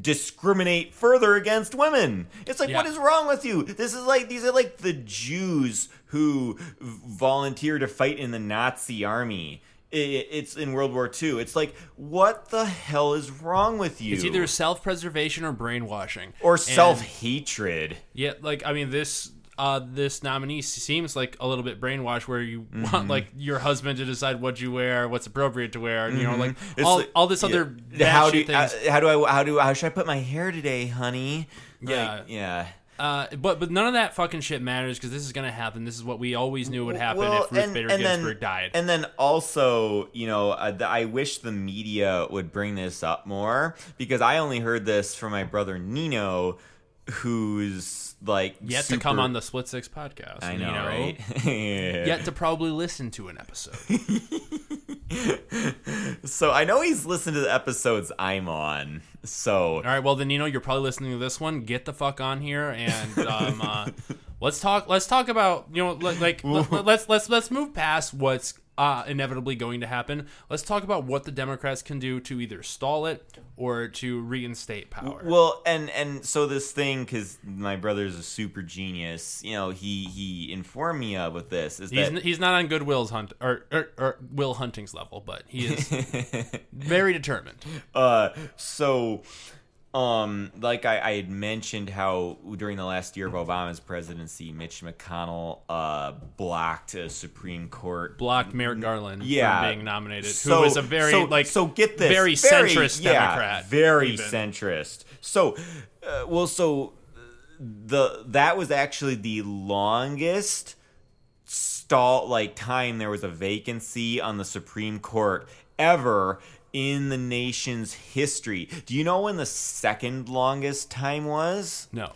Speaker 2: discriminate further against women. It's like
Speaker 1: Yeah.
Speaker 2: what is wrong with you? This is like these are like the Jews who volunteer to fight in the Nazi army. It's in World War II. It's like, what the hell is wrong with you?
Speaker 1: It's either self preservation or brainwashing,
Speaker 2: or self hatred.
Speaker 1: Yeah, like I mean, this uh this nominee seems like a little bit brainwashed, where you
Speaker 2: Mm-hmm.
Speaker 1: want like your husband to decide what you wear, what's appropriate to wear, and you know, like
Speaker 2: Mm-hmm. It's
Speaker 1: all,
Speaker 2: like-
Speaker 1: all this other
Speaker 2: how do uh, how do I how do how should I put my hair today, honey? Like,
Speaker 1: Yeah.
Speaker 2: yeah.
Speaker 1: Uh, but but none of that fucking shit matters because this is gonna happen. This is what we always knew would happen if Ruth Bader Ginsburg died.
Speaker 2: And then also, you know, uh, the, I wish the media would bring this up more because I only heard this from my brother Nino, who's like
Speaker 1: Yet to come on the Split Six podcast.
Speaker 2: I
Speaker 1: you
Speaker 2: know, right? Yeah.
Speaker 1: Yet to probably listen to an episode.
Speaker 2: So I know he's listened to the episodes I'm on. So
Speaker 1: All right, well then you know you're probably listening to this one. Get the fuck on here and um, uh, let's talk. Let's talk about you know like, like let, let's let's let's move past what's uh, inevitably going to happen. Let's talk about what the Democrats can do to either stall it or to reinstate power.
Speaker 2: Well, and and so this thing because my brother's a super genius. You know, he he informed me of with this is
Speaker 1: He's,
Speaker 2: that
Speaker 1: n- he's not on Goodwill's hunt or, or, or Will Hunting's level, but he is very determined.
Speaker 2: uh so um like I, I had mentioned how during the last year of Obama's presidency, Mitch McConnell uh blocked a Supreme Court
Speaker 1: Blocked Merrick Garland
Speaker 2: Yeah.
Speaker 1: from being nominated,
Speaker 2: So-
Speaker 1: who was a very
Speaker 2: so,
Speaker 1: like
Speaker 2: so get this
Speaker 1: very centrist
Speaker 2: yeah,
Speaker 1: Democrat,
Speaker 2: very
Speaker 1: even.
Speaker 2: centrist. So, uh, well, so the that was actually the longest stall like time there was a vacancy on the Supreme Court ever in the nation's history. Do you know when the second longest time was?
Speaker 1: No,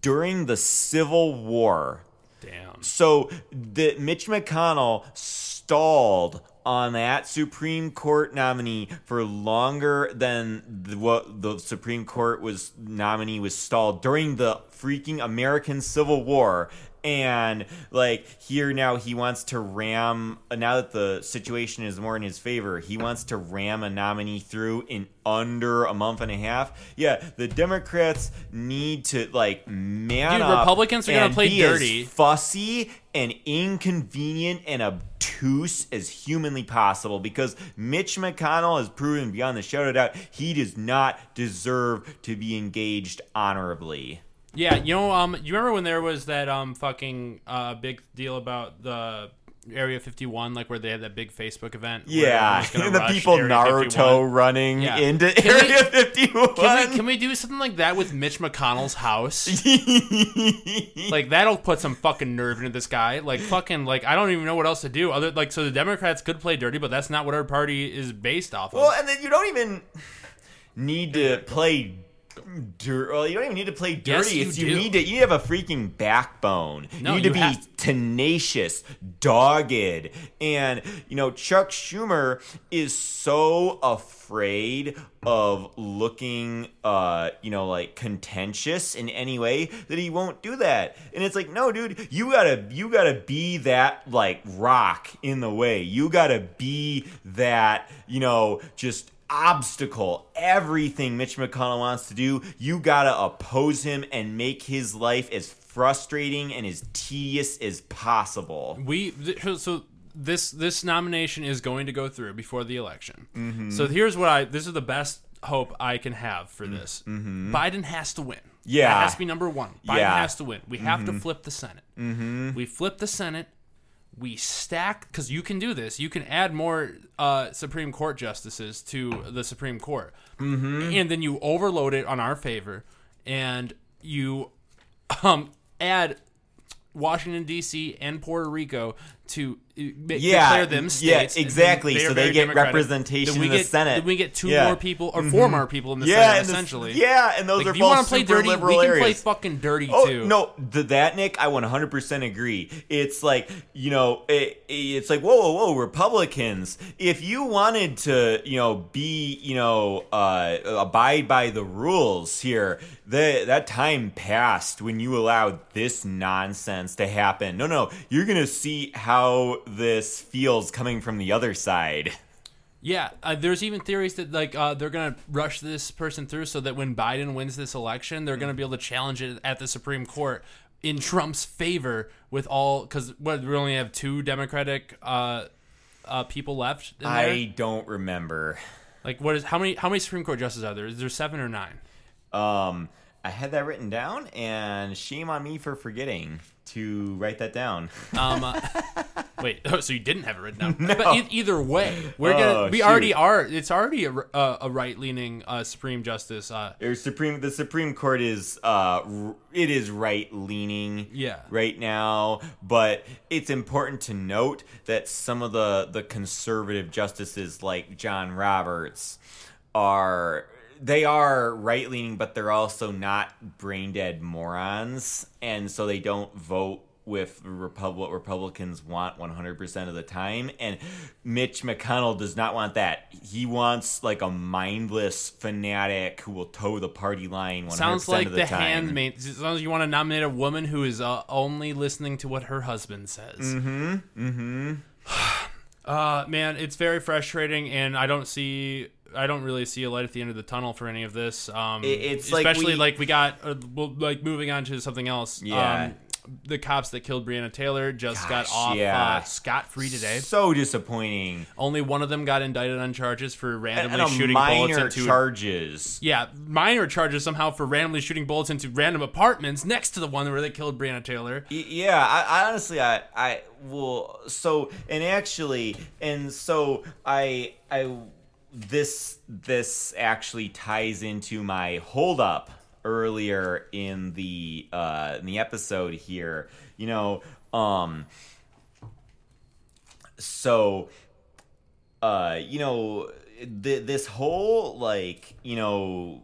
Speaker 2: During the Civil War.
Speaker 1: damn.
Speaker 2: So the Mitch McConnell stalled on that Supreme Court nominee for longer than the, what the Supreme Court was nominee was stalled during the freaking American Civil War. And like here now, he wants to ram. Now that the situation is more in his favor, he wants to ram a nominee through in under a month and a half. Yeah, the Democrats need to like man
Speaker 1: Dude,
Speaker 2: up
Speaker 1: Republicans are gonna play dirty.
Speaker 2: fussy and inconvenient and obtuse as humanly possible because Mitch McConnell has proven beyond the shadow of doubt he does not deserve to be engaged honorably.
Speaker 1: Yeah, you know, um, you remember when there was that um fucking uh big deal about the Area 51, like where they had that big Facebook event.
Speaker 2: Yeah, and the people
Speaker 1: Area
Speaker 2: Naruto
Speaker 1: 51.
Speaker 2: running
Speaker 1: Yeah.
Speaker 2: into
Speaker 1: Can we-
Speaker 2: Area 51.
Speaker 1: Can we, can we do something like that with Mitch McConnell's house? like that'll put some fucking nerve into this guy. Like fucking like I don't even know what else to do other like so the Democrats could play dirty, but that's not what our party is based off of.
Speaker 2: well, and then you don't even need to play dirt. Well, you don't even need to play dirty.
Speaker 1: Yes, you
Speaker 2: you need to. You have a freaking backbone.
Speaker 1: No,
Speaker 2: you need to
Speaker 1: you
Speaker 2: be tenacious, dogged, and you know Chuck Schumer is so afraid of looking, uh, you know, like contentious in any way that he won't do that. And it's like, no, dude, you gotta, you gotta be that like rock in the way. You gotta be that, you know, just obstacle everything Mitch McConnell wants to do. You gotta oppose him and make his life as frustrating and as tedious as possible.
Speaker 1: we th- so this this nomination is going to go through before the election.
Speaker 2: Mm-hmm.
Speaker 1: So here's what I this is the best hope I can have for this. Biden has to win.
Speaker 2: Mm-hmm. Yeah.
Speaker 1: that has to be number one. Biden
Speaker 2: Yeah. Mm-hmm.
Speaker 1: has to win. We have to flip the Senate. Mm-hmm. We flip the Senate. We stack because you can do this. You can add more uh, Supreme Court justices to the Supreme Court, mm-hmm. and then you overload it on our favor, and you um, add Washington D.C. and Puerto Rico to uh,
Speaker 2: Yeah,
Speaker 1: declare them
Speaker 2: yeah, exactly,
Speaker 1: They
Speaker 2: so they get
Speaker 1: democratic.
Speaker 2: representation
Speaker 1: Then we
Speaker 2: in the
Speaker 1: get,
Speaker 2: Senate.
Speaker 1: Then we get two
Speaker 2: Yeah. Mm-hmm.
Speaker 1: more people or four more people in the
Speaker 2: yeah,
Speaker 1: Senate,
Speaker 2: and the-
Speaker 1: essentially.
Speaker 2: yeah, and those
Speaker 1: Like,
Speaker 2: are
Speaker 1: if you
Speaker 2: both
Speaker 1: want to play dirty, we
Speaker 2: liberal
Speaker 1: can play fucking dirty
Speaker 2: Oh
Speaker 1: too.
Speaker 2: no, th- that Nick, I 100% agree. It's like you know, it, it's like whoa, whoa, whoa, Republicans. If you wanted to, you know, be, you know, uh, abide by the rules here, the that time passed when you allowed this nonsense to happen. No, no, you're gonna see how this feels coming from the other side.
Speaker 1: Yeah, uh, there's even theories that like uh, they're gonna rush this person through so that when Biden wins this election, they're gonna be able to challenge it at the Supreme Court in Trump's favor with all because what we only have two Democratic uh, uh, people left. In
Speaker 2: I don't remember.
Speaker 1: like what is how many how many Supreme Court justices are there? Is there seven or nine?
Speaker 2: Um, I had that written down, and shame on me for forgetting to write that down.
Speaker 1: Um, uh, wait, oh, so you didn't have it written down? But e- either way, we're gonna
Speaker 2: Oh,
Speaker 1: we
Speaker 2: shoot.
Speaker 1: already are. It's already a, uh, a right leaning uh, Supreme Justice. Uh,
Speaker 2: Supreme, the Supreme Court is, uh, r- it is right leaning,
Speaker 1: Yeah.
Speaker 2: right now. But it's important to note that some of the the conservative justices, like John Roberts, are they are right leaning, but they're also not brain dead morons, and so they don't vote with Repub- what Republicans want 100% of the time. And Mitch McConnell does not want that. He wants like a mindless fanatic who will toe the party line 100%
Speaker 1: Sounds like
Speaker 2: of
Speaker 1: the,
Speaker 2: the, time.
Speaker 1: handmaid. Long as you want to nominate a woman who is uh, only listening to what her husband says. Mm-hmm. Mm-hmm. uh, man, it's very frustrating, and I don't see. I don't really see a light at the end of the tunnel for any of this. Um,
Speaker 2: It- it's like
Speaker 1: especially
Speaker 2: we-
Speaker 1: like we got uh, well, like moving on to something else.
Speaker 2: Yeah.
Speaker 1: Um, the cops that killed Breonna Taylor just got off
Speaker 2: yeah.
Speaker 1: uh, scot free today.
Speaker 2: So disappointing.
Speaker 1: Only one of them got indicted on charges for randomly
Speaker 2: and a
Speaker 1: shooting bullets
Speaker 2: minor
Speaker 1: into
Speaker 2: charges.
Speaker 1: yeah, minor charges somehow for randomly shooting bullets into random apartments next to the one where they killed Breonna Taylor.
Speaker 2: Yeah, I, I honestly, I, I will. So, and actually, and so I, I, this, this actually ties into my hold up earlier in the, uh, in the episode here. You know, um, so, uh, you know, th- this whole like, you know,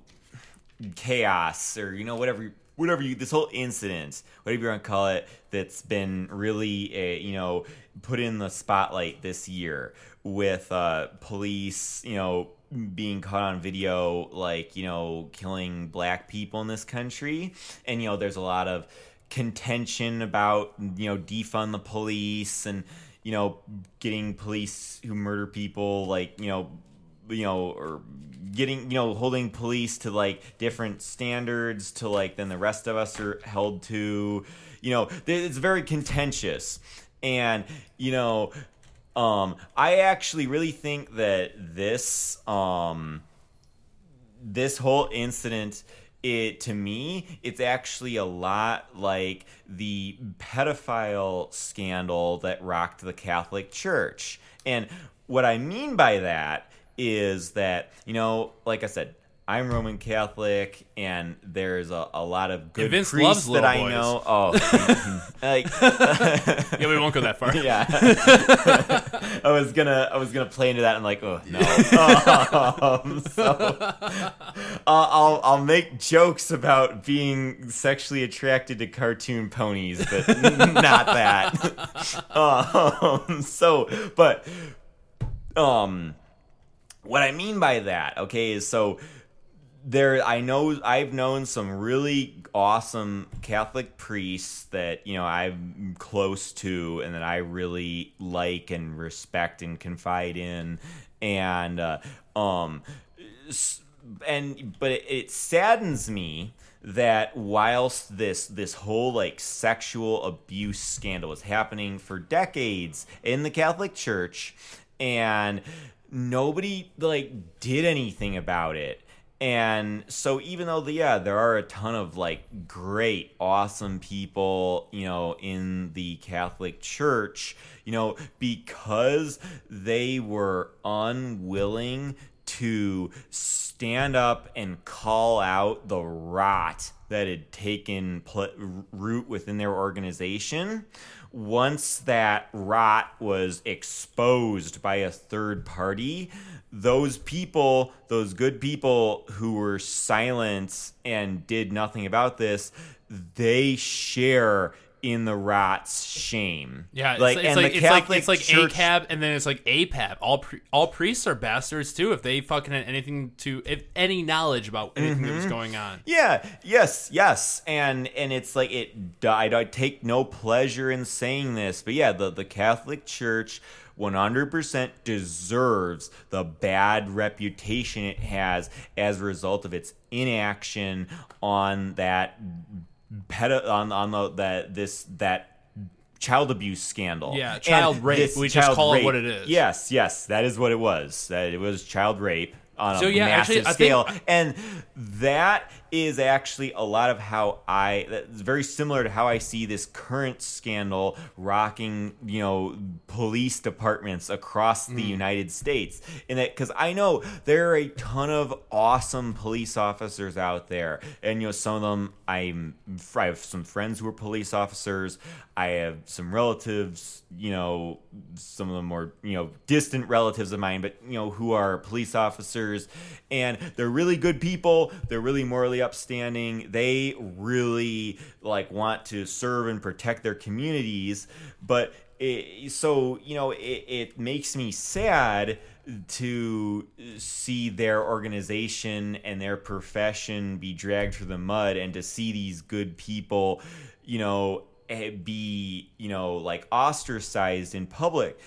Speaker 2: chaos or you know whatever whatever you this whole incident whatever you want to call it that's been really uh, you know put in the spotlight this year with uh police you know being caught on video like you know killing black people in this country. And you know there's a lot of contention about you know defund the police and you know getting police who murder people like you know you know or getting you know holding police to like different standards to like than the rest of us are held to. You know it's very contentious. And you know um i actually really think that this um this whole incident it to me it's actually a lot like the pedophile scandal that rocked the Catholic Church. And what I mean by that is that, you know, like I said, I'm Roman Catholic, and there's a, a lot of good
Speaker 1: Vince
Speaker 2: priests
Speaker 1: loves
Speaker 2: that I
Speaker 1: boys.
Speaker 2: know. Oh, like
Speaker 1: Yeah, we won't go that far.
Speaker 2: yeah. I was gonna I was gonna play into that and like oh no. um, so uh, I'll I'll make jokes about being sexually attracted to cartoon ponies, but not that. um, so but um what I mean by that, okay, is so there I know I've known some really awesome Catholic priests that, you know, I'm close to and that I really like and respect and confide in. And uh, um and but it, it saddens me that whilst this this whole like sexual abuse scandal was happening for decades in the Catholic Church and nobody like did anything about it and so even though the, yeah there are a ton of like great awesome people you know in the catholic church you know because they were unwilling to stand up and call out the rot that had taken pl- root within their organization once that rot was exposed by a third party, those people, those good people who were silent and did nothing about this, they share in the rat's shame.
Speaker 1: Yeah, it's
Speaker 2: like
Speaker 1: like, it's
Speaker 2: and
Speaker 1: like,
Speaker 2: the
Speaker 1: it's like
Speaker 2: Catholic
Speaker 1: it's like
Speaker 2: Church-
Speaker 1: ACAB, and then it's like APAB. All all priests are bastards too. If they fucking had anything to, if any knowledge about anything that was
Speaker 2: Mm-hmm.
Speaker 1: going on.
Speaker 2: Yeah, yes, yes, and and it's like it. I, I take no pleasure in saying this, but yeah, the the Catholic Church. 100% deserves the bad reputation it has as a result of its inaction on that pedo- on on the that this that child abuse scandal.
Speaker 1: Yeah,
Speaker 2: And
Speaker 1: child rape.
Speaker 2: this
Speaker 1: We just call it what it is.
Speaker 2: Yes, yes, that is what it was. That it was child rape on
Speaker 1: So,
Speaker 2: a
Speaker 1: yeah,
Speaker 2: massive
Speaker 1: actually, I think-
Speaker 2: scale, and that is actually a lot of how I. That's very similar to how I see this current scandal rocking, you know, police departments across the
Speaker 1: Mm.
Speaker 2: United States. In that, because I know there are a ton of awesome police officers out there, and you know, some of them I'm. I have some friends who are police officers. I have some relatives, you know, some of them more, you know, distant relatives of mine, but you know, who are police officers, and they're really good people. They're really morally upstanding. They really like want to serve and protect their communities, but it, so you know, it, it makes me sad to see their organization and their profession be dragged through the mud and to see these good people you know eh, be you know like ostracized in public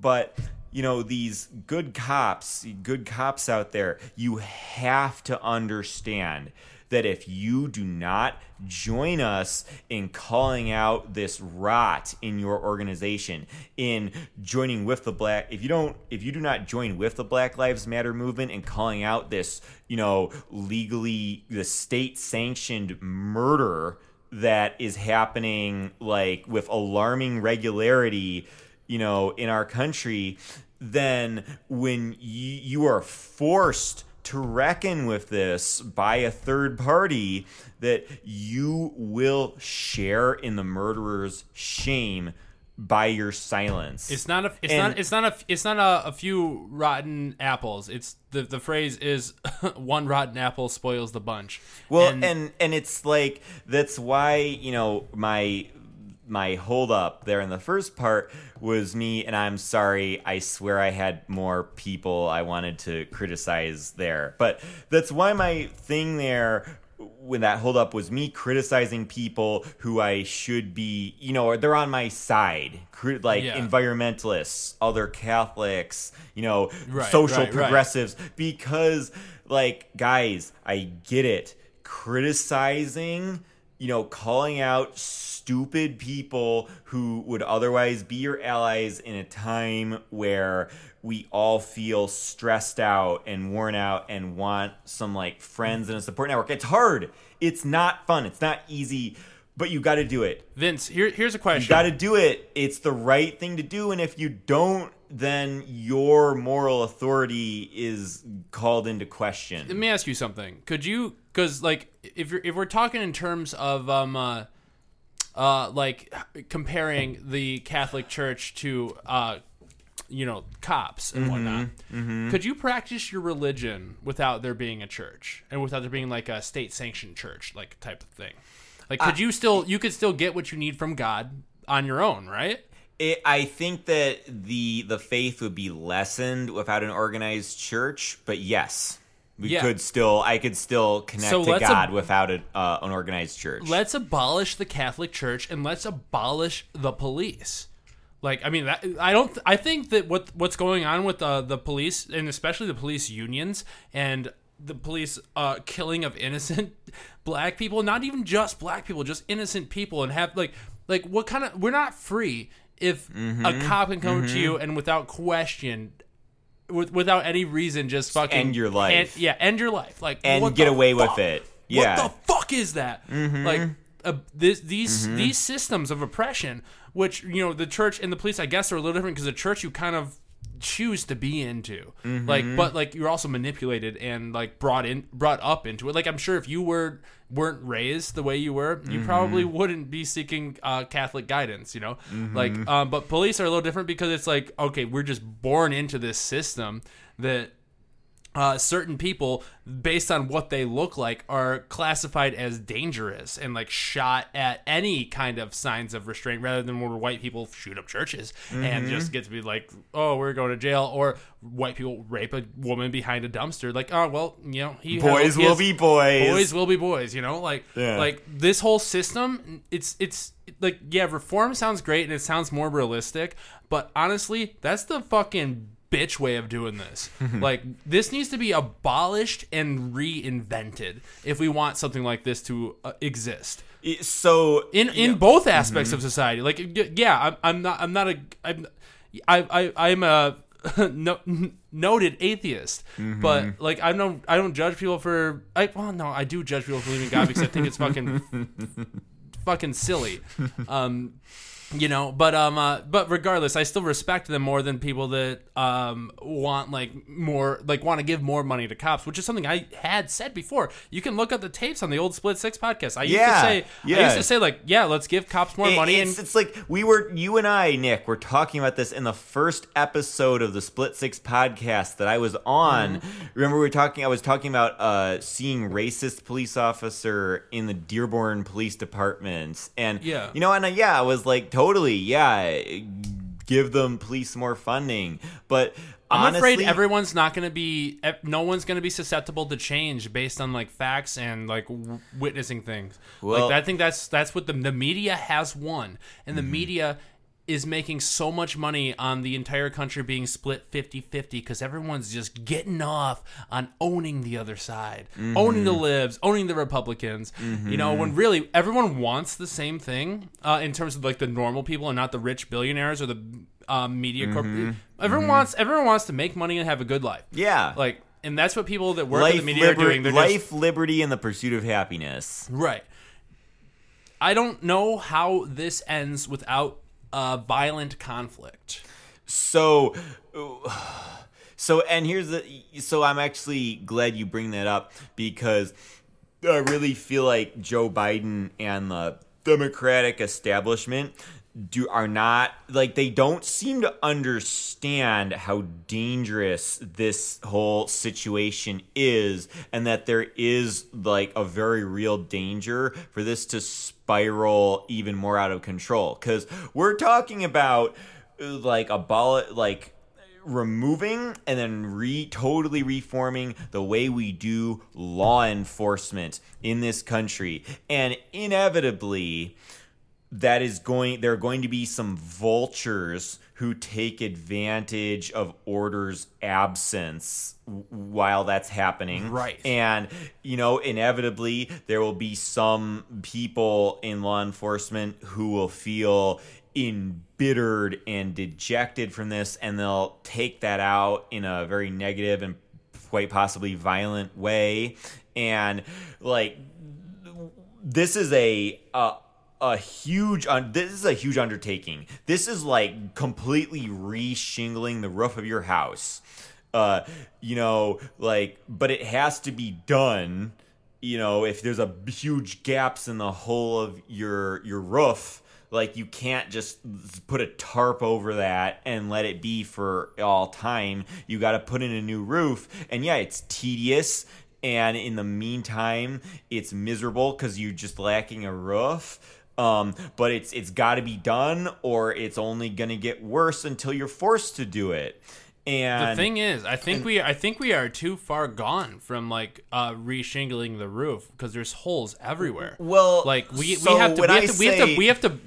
Speaker 2: but you know these good cops good cops out there you have to understand that if you do not join us in calling out this rot in your organization in joining with the black if you don't if you do not join with the black lives matter movement and calling out this you know legally the state sanctioned murder that is happening like with alarming regularity you know in our country then when you, you are forced to reckon with this by a third party that you will share in the murderer's shame by your silence
Speaker 1: It's not a. It's
Speaker 2: And-
Speaker 1: not. It's not a. It's not a, a few rotten apples. It's the the phrase is one rotten apple spoils the bunch.
Speaker 2: Well, and, and it's like that's why you know my my hold up there in the first part was me and I'm sorry I swear I had more people I wanted to criticize there but that's why my thing there when that hold up was me criticizing people who I should be you know they're on my side like
Speaker 1: Yeah.
Speaker 2: environmentalists other Catholics you know
Speaker 1: Right,
Speaker 2: social
Speaker 1: right, right.
Speaker 2: progressives because like guys i get it criticizing you know, calling out stupid people who would otherwise be your allies in a time where we all feel stressed out and worn out and want some like friends and a support network. It's hard. It's not fun. It's not easy, but you got to do it.
Speaker 1: Vince, here, here's a question.
Speaker 2: You got to do it. It's the right thing to do. And if you don't, then your moral authority is called into question.
Speaker 1: Let me ask you something. Could you, because like, if you're if we're talking in terms of um, uh, uh, like comparing the Catholic Church to uh, you know, cops and whatnot. Could you practice your religion without there being a church and without there being like a state sanctioned church, like type of thing? Like, could you still you could still get what you need from God on your own, right?
Speaker 2: It, I think that the the faith would be lessened without an organized church, but yes, we
Speaker 1: Yeah.
Speaker 2: could still. I could still connect
Speaker 1: So
Speaker 2: to God
Speaker 1: ab-
Speaker 2: without a, uh, an organized church.
Speaker 1: Let's abolish the Catholic Church and let's abolish the police. Like, I mean, that, I don't. I think that what what's going on with the the police and especially the police unions and the police uh, killing of innocent black people, not even just black people, just innocent people, and have like like what kind of we're not free if
Speaker 2: Mm-hmm.
Speaker 1: a cop can come to you and without question. With, without any reason, just fucking
Speaker 2: end your life.
Speaker 1: end- yeah, end your life, like
Speaker 2: And get away with it. Yeah. Mm-hmm.
Speaker 1: What the fuck is that? Like uh, this, these these systems of oppression, which you know the church and the police, I guess, are a little different because the church you kind of choose to be into,
Speaker 2: Mm-hmm.
Speaker 1: like, but like you're also manipulated and like brought in, brought up into it. Like I'm sure if you were weren't raised the way you were, you probably
Speaker 2: Mm-hmm.
Speaker 1: wouldn't be seeking uh, Catholic guidance. You know, like, um, but police are a little different because it's like okay, we're just born into this system that uh, certain people, based on what they look like, are classified as dangerous and like shot at any kind of signs of restraint, rather than where white people shoot up churches and
Speaker 2: Mm-hmm.
Speaker 1: just get to be like, "Oh, we're going to jail," or white people rape a woman behind a dumpster. Like, oh well, you know, he
Speaker 2: boys
Speaker 1: he
Speaker 2: will
Speaker 1: has-
Speaker 2: be boys.
Speaker 1: boys will be boys you know like
Speaker 2: Yeah.
Speaker 1: like this whole system it's it's like yeah reform sounds great and it sounds more realistic but honestly that's the fucking bitch way of doing this. Like this needs to be abolished and reinvented if we want something like this to uh, exist.
Speaker 2: So
Speaker 1: in in both aspects of society. Like, yeah, I'm, I'm not I'm not a I'm I I I'm a no, noted atheist, but like I don't I don't judge people for I well no I do judge people for believing God because I think it's fucking fucking silly. Um, you know, but um, uh, but regardless, I still respect them more than people that um want like more like want to give more money to cops, which is something I had said before. You can look up the tapes on the old Split Six podcast. I used to say, I used to say like, yeah, let's give cops more
Speaker 2: It-
Speaker 1: money
Speaker 2: it's,
Speaker 1: and
Speaker 2: it's like we were you and I, Nick, were talking about this in the first episode of the Split Six podcast that I was on.
Speaker 1: Mm-hmm.
Speaker 2: Remember we were talking I was talking about uh seeing racist police officer in the Dearborn Police Department. And
Speaker 1: Yeah.
Speaker 2: you know, and uh, yeah, I was like totally, yeah, give them police more funding. But
Speaker 1: I'm
Speaker 2: honestly,
Speaker 1: afraid everyone's not going to be. No one's going to be susceptible to change based on like facts and like w- witnessing things.
Speaker 2: Well-
Speaker 1: like I think that's that's what the the media has won, and
Speaker 2: Mm-hmm.
Speaker 1: the media is making so much money on the entire country being split 50-50 because everyone's just getting off on owning the other side
Speaker 2: Mm-hmm.
Speaker 1: owning the libs owning the republicans you know when really everyone wants the same thing uh, in terms of like the normal people and not the rich billionaires or the um, media corp
Speaker 2: Mm-hmm.
Speaker 1: everyone wants everyone wants to make money and have a good life
Speaker 2: yeah.
Speaker 1: like and that's what people that work
Speaker 2: life,
Speaker 1: in the media
Speaker 2: liber-
Speaker 1: are doing they're
Speaker 2: life,
Speaker 1: just
Speaker 2: liberty, and the pursuit of happiness.
Speaker 1: right i don't know how this ends without uh, violent conflict
Speaker 2: So, so, and here's the. So, I'm actually glad you bring that up because I really feel like Joe Biden and the Democratic establishment do are not like they don't seem to understand how dangerous this whole situation is and that there is like a very real danger for this to spiral even more out of control. Cuz we're talking about like a ball like removing and then re totally reforming the way we do law enforcement in this country. And inevitably that is going there are going to be some vultures who take advantage of order's absence while that's happening
Speaker 1: Right.
Speaker 2: and you know inevitably there will be some people in law enforcement who will feel embittered and dejected from this and they'll take that out in a very negative and quite possibly violent way and like this is a a, a huge un- this is a huge undertaking. This is like completely re-shingling the roof of your house. Uh, you know, like, but it has to be done. You know, if there's a huge gaps in the whole of your your roof, like you can't just put a tarp over that and let it be for all time. You got to put in a new roof, and yeah, it's tedious and in the meantime it's miserable because you're just lacking a roof um, but it's it's got to be done or it's only gonna get worse until you're forced to do it and
Speaker 1: The thing is, I think we I think we are too far gone from like uh reshingling the roof because there's holes everywhere.
Speaker 2: Well,
Speaker 1: like we
Speaker 2: so
Speaker 1: we have to we have to, we have to we have to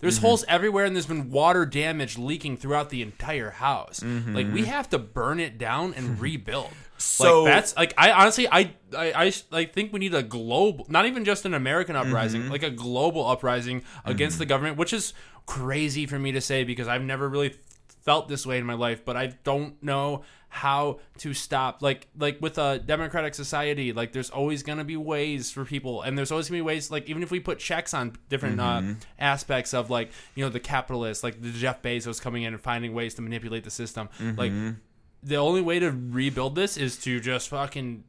Speaker 1: there's holes everywhere and there's been water damage leaking throughout the entire house. Like we have to burn it down and rebuild.
Speaker 2: So-
Speaker 1: like that's like I honestly I I I, I think we need a global not even just an American mm-hmm. uprising, like a global uprising against mm-hmm. the government, which is crazy for me to say because I've never really felt this way in my life, but I don't know how to stop like like with a democratic society like there's always going to be ways for people and there's always going to be ways like even if we put checks on different uh, mm-hmm. aspects of like you know the capitalists like the Jeff Bezos coming in and finding ways to manipulate the system like the only way to rebuild this is to just fucking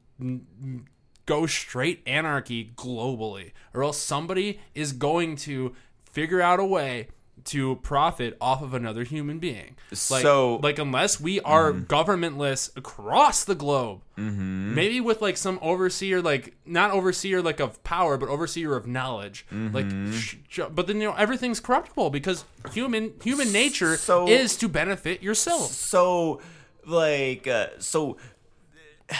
Speaker 1: go straight anarchy globally or else somebody is going to figure out a way to profit off of another human being like,
Speaker 2: So-
Speaker 1: like unless we are
Speaker 2: Mm-hmm.
Speaker 1: governmentless across the globe maybe with like some overseer like not overseer like of power but overseer of knowledge
Speaker 2: Mm-hmm.
Speaker 1: like sh- sh- but then you know everything's corruptible because human human nature
Speaker 2: So-
Speaker 1: is to benefit yourself
Speaker 2: so like uh, so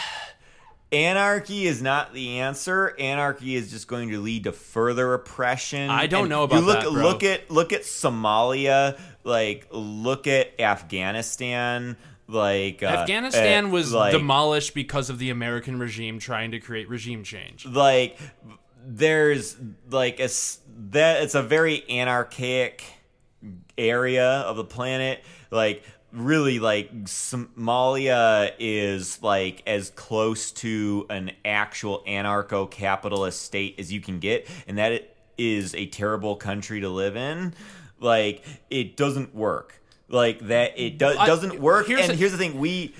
Speaker 2: anarchy is not the answer. Anarchy is just going to lead to further oppression.
Speaker 1: I don't
Speaker 2: And
Speaker 1: know about
Speaker 2: you look
Speaker 1: that,
Speaker 2: look at look at somalia like look at afghanistan like uh,
Speaker 1: Afghanistan
Speaker 2: uh,
Speaker 1: was
Speaker 2: like,
Speaker 1: demolished because of the American regime trying to create regime change.
Speaker 2: like there's like a that it's a very anarchic area of the planet. Like really like somalia is like as close to an actual anarcho-capitalist state as you can get and that is a terrible country to live in. Like it doesn't work. Like that it do- doesn't work.
Speaker 1: here's
Speaker 2: and
Speaker 1: a-
Speaker 2: here's the thing we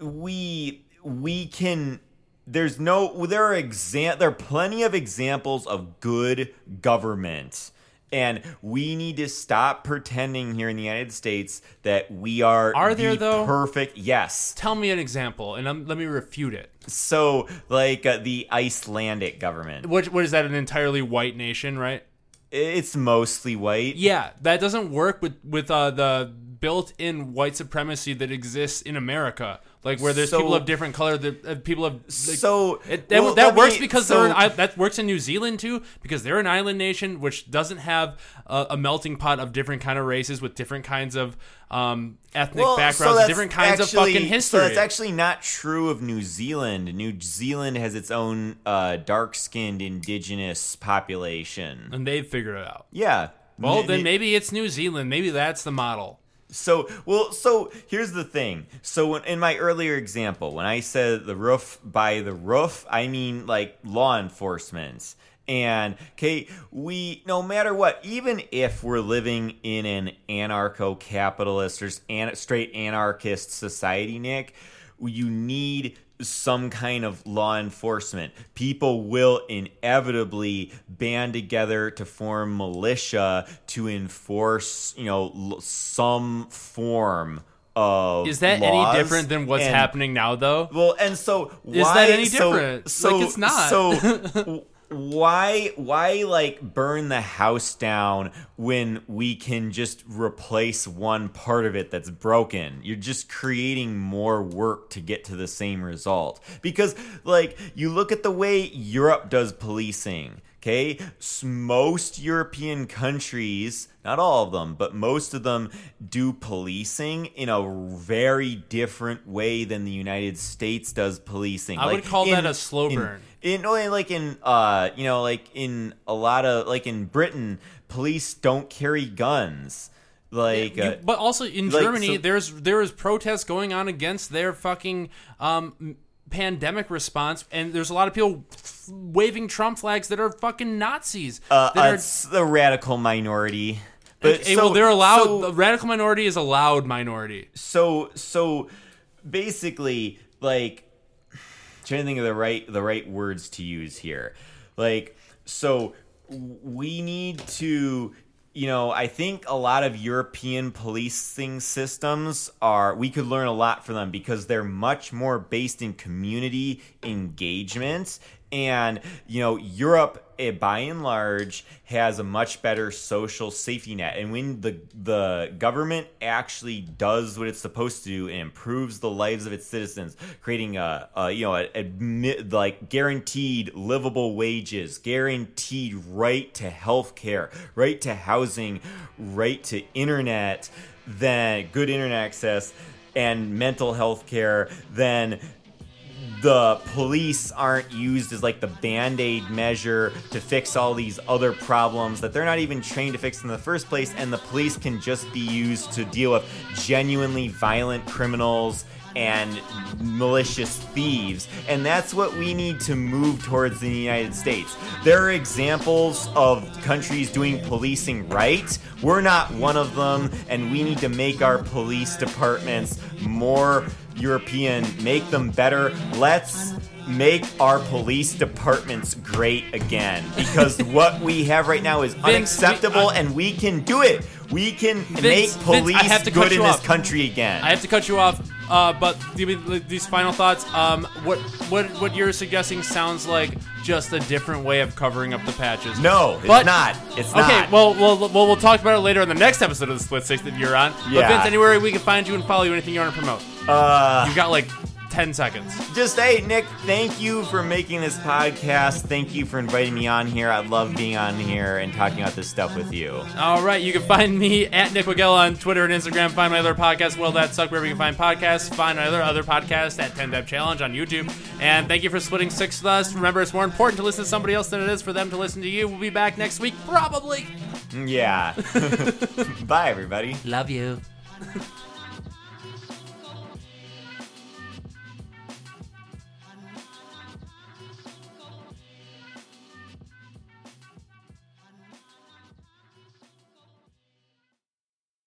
Speaker 2: we we can there's no there are exam there are plenty of examples of good government and we need to stop pretending here in the United States that we are
Speaker 1: Are there,
Speaker 2: the
Speaker 1: though?
Speaker 2: perfect yes
Speaker 1: Tell me an example, and um, let me refute it.
Speaker 2: so like uh, the Icelandic government
Speaker 1: What, what is that? An entirely white nation, right?
Speaker 2: it's mostly white
Speaker 1: Yeah, that doesn't work with with uh, the built-in white supremacy that exists in America, like where there's
Speaker 2: So-
Speaker 1: people of different color, that uh, people of like,
Speaker 2: so
Speaker 1: It, that
Speaker 2: well,
Speaker 1: that
Speaker 2: let me-
Speaker 1: works because they're an, that works in New Zealand too because they're an island nation which doesn't have a, a melting pot of different kind of races with different kinds of um, ethnic
Speaker 2: Well,
Speaker 1: backgrounds,
Speaker 2: that's
Speaker 1: different kinds
Speaker 2: actually-
Speaker 1: of fucking history.
Speaker 2: So that's actually not true of New Zealand. New Zealand has its own uh, dark-skinned indigenous population.
Speaker 1: and they've figured it out.
Speaker 2: Yeah.
Speaker 1: Well,
Speaker 2: N-
Speaker 1: then maybe it's New Zealand. Maybe that's the model.
Speaker 2: So, well, so here's the thing. So, in my earlier example, when I said the roof by the roof, I mean like law enforcement. And okay, we no matter what, even if we're living in an anarcho-capitalist or straight anarchist society, Nick, you need some kind of law enforcement. People will inevitably band together to form militia to enforce, you know, l- some form of
Speaker 1: Is that any different than what's
Speaker 2: And-
Speaker 1: happening now, though?
Speaker 2: well, and so why,
Speaker 1: Is that any
Speaker 2: so-
Speaker 1: different?
Speaker 2: So,
Speaker 1: Like, it's not.
Speaker 2: So why why like burn the house down when we can just replace one part of it that's broken? You're just creating more work to get to the same result. Because like you look at the way Europe does policing. Okay, most European countries, not all of them, but most of them do policing in a very different way than the United States does policing.
Speaker 1: I would call that a slow
Speaker 2: in-
Speaker 1: burn.
Speaker 2: In, only like in uh you know like in a lot of like in Britain, police don't carry guns. Like
Speaker 1: You-
Speaker 2: uh,
Speaker 1: but also in
Speaker 2: like,
Speaker 1: Germany,
Speaker 2: so-
Speaker 1: there's there is protests going on against their fucking um, pandemic response, and there's a lot of people f- waving Trump flags that are fucking Nazis.
Speaker 2: uh,
Speaker 1: that are,
Speaker 2: the radical minority. But
Speaker 1: okay,
Speaker 2: so-
Speaker 1: well, they're allowed.
Speaker 2: so-
Speaker 1: the radical minority is a loud minority.
Speaker 2: so so basically like trying to think of the right the right words to use here like so we need to you know i think a lot of european policing systems are we could learn a lot from them because they're much more based in community engagement and you know europe eh, by and large has a much better social safety net. And when the the government actually does what it's supposed to do and improves the lives of its citizens creating a, a you know a, like guaranteed livable wages guaranteed right to health care right to housing right to internet then good internet access and mental health care then the police aren't used as like the band-aid measure to fix all these other problems that they're not even trained to fix in the first place and the police can just be used to deal with genuinely violent criminals and malicious thieves and that's what we need to move towards in the United States. There are examples of countries doing policing right. We're not one of them and we need to make our police departments more European, make them better. Let's make our police departments great again because what we have right now is unacceptable
Speaker 1: we- I-
Speaker 2: and we can do it. We can make police
Speaker 1: I have to cut
Speaker 2: good in
Speaker 1: you
Speaker 2: this
Speaker 1: off.
Speaker 2: country again.
Speaker 1: I have to cut you off, uh, but give me like, these final thoughts. Um, what what what you're suggesting sounds like just a different way of covering up the patches.
Speaker 2: no, it's
Speaker 1: But-
Speaker 2: not. It's
Speaker 1: Okay,
Speaker 2: not.
Speaker 1: Okay, well, well, well, we'll talk about it later in the next episode of the Split Six that you're on.
Speaker 2: Yeah. But.
Speaker 1: Vince, anywhere we can find you and follow you, anything you want to promote,
Speaker 2: uh,
Speaker 1: you've got like ten seconds.
Speaker 2: just hey Nick, thank you for making this podcast. Thank you for inviting me on here. I love being on here and talking about this stuff with you.
Speaker 1: All right, you can find me at Nick Wigell on Twitter and Instagram. Find my other podcast, Well That Suck, wherever you can find podcasts. Find my other other podcast at 10 Deb Challenge on YouTube. And thank you for splitting six with us. Remember, it's more important to listen to somebody else than it is for them to listen to you. We'll be back next week, probably.
Speaker 2: Yeah. Bye, everybody.
Speaker 1: Love you.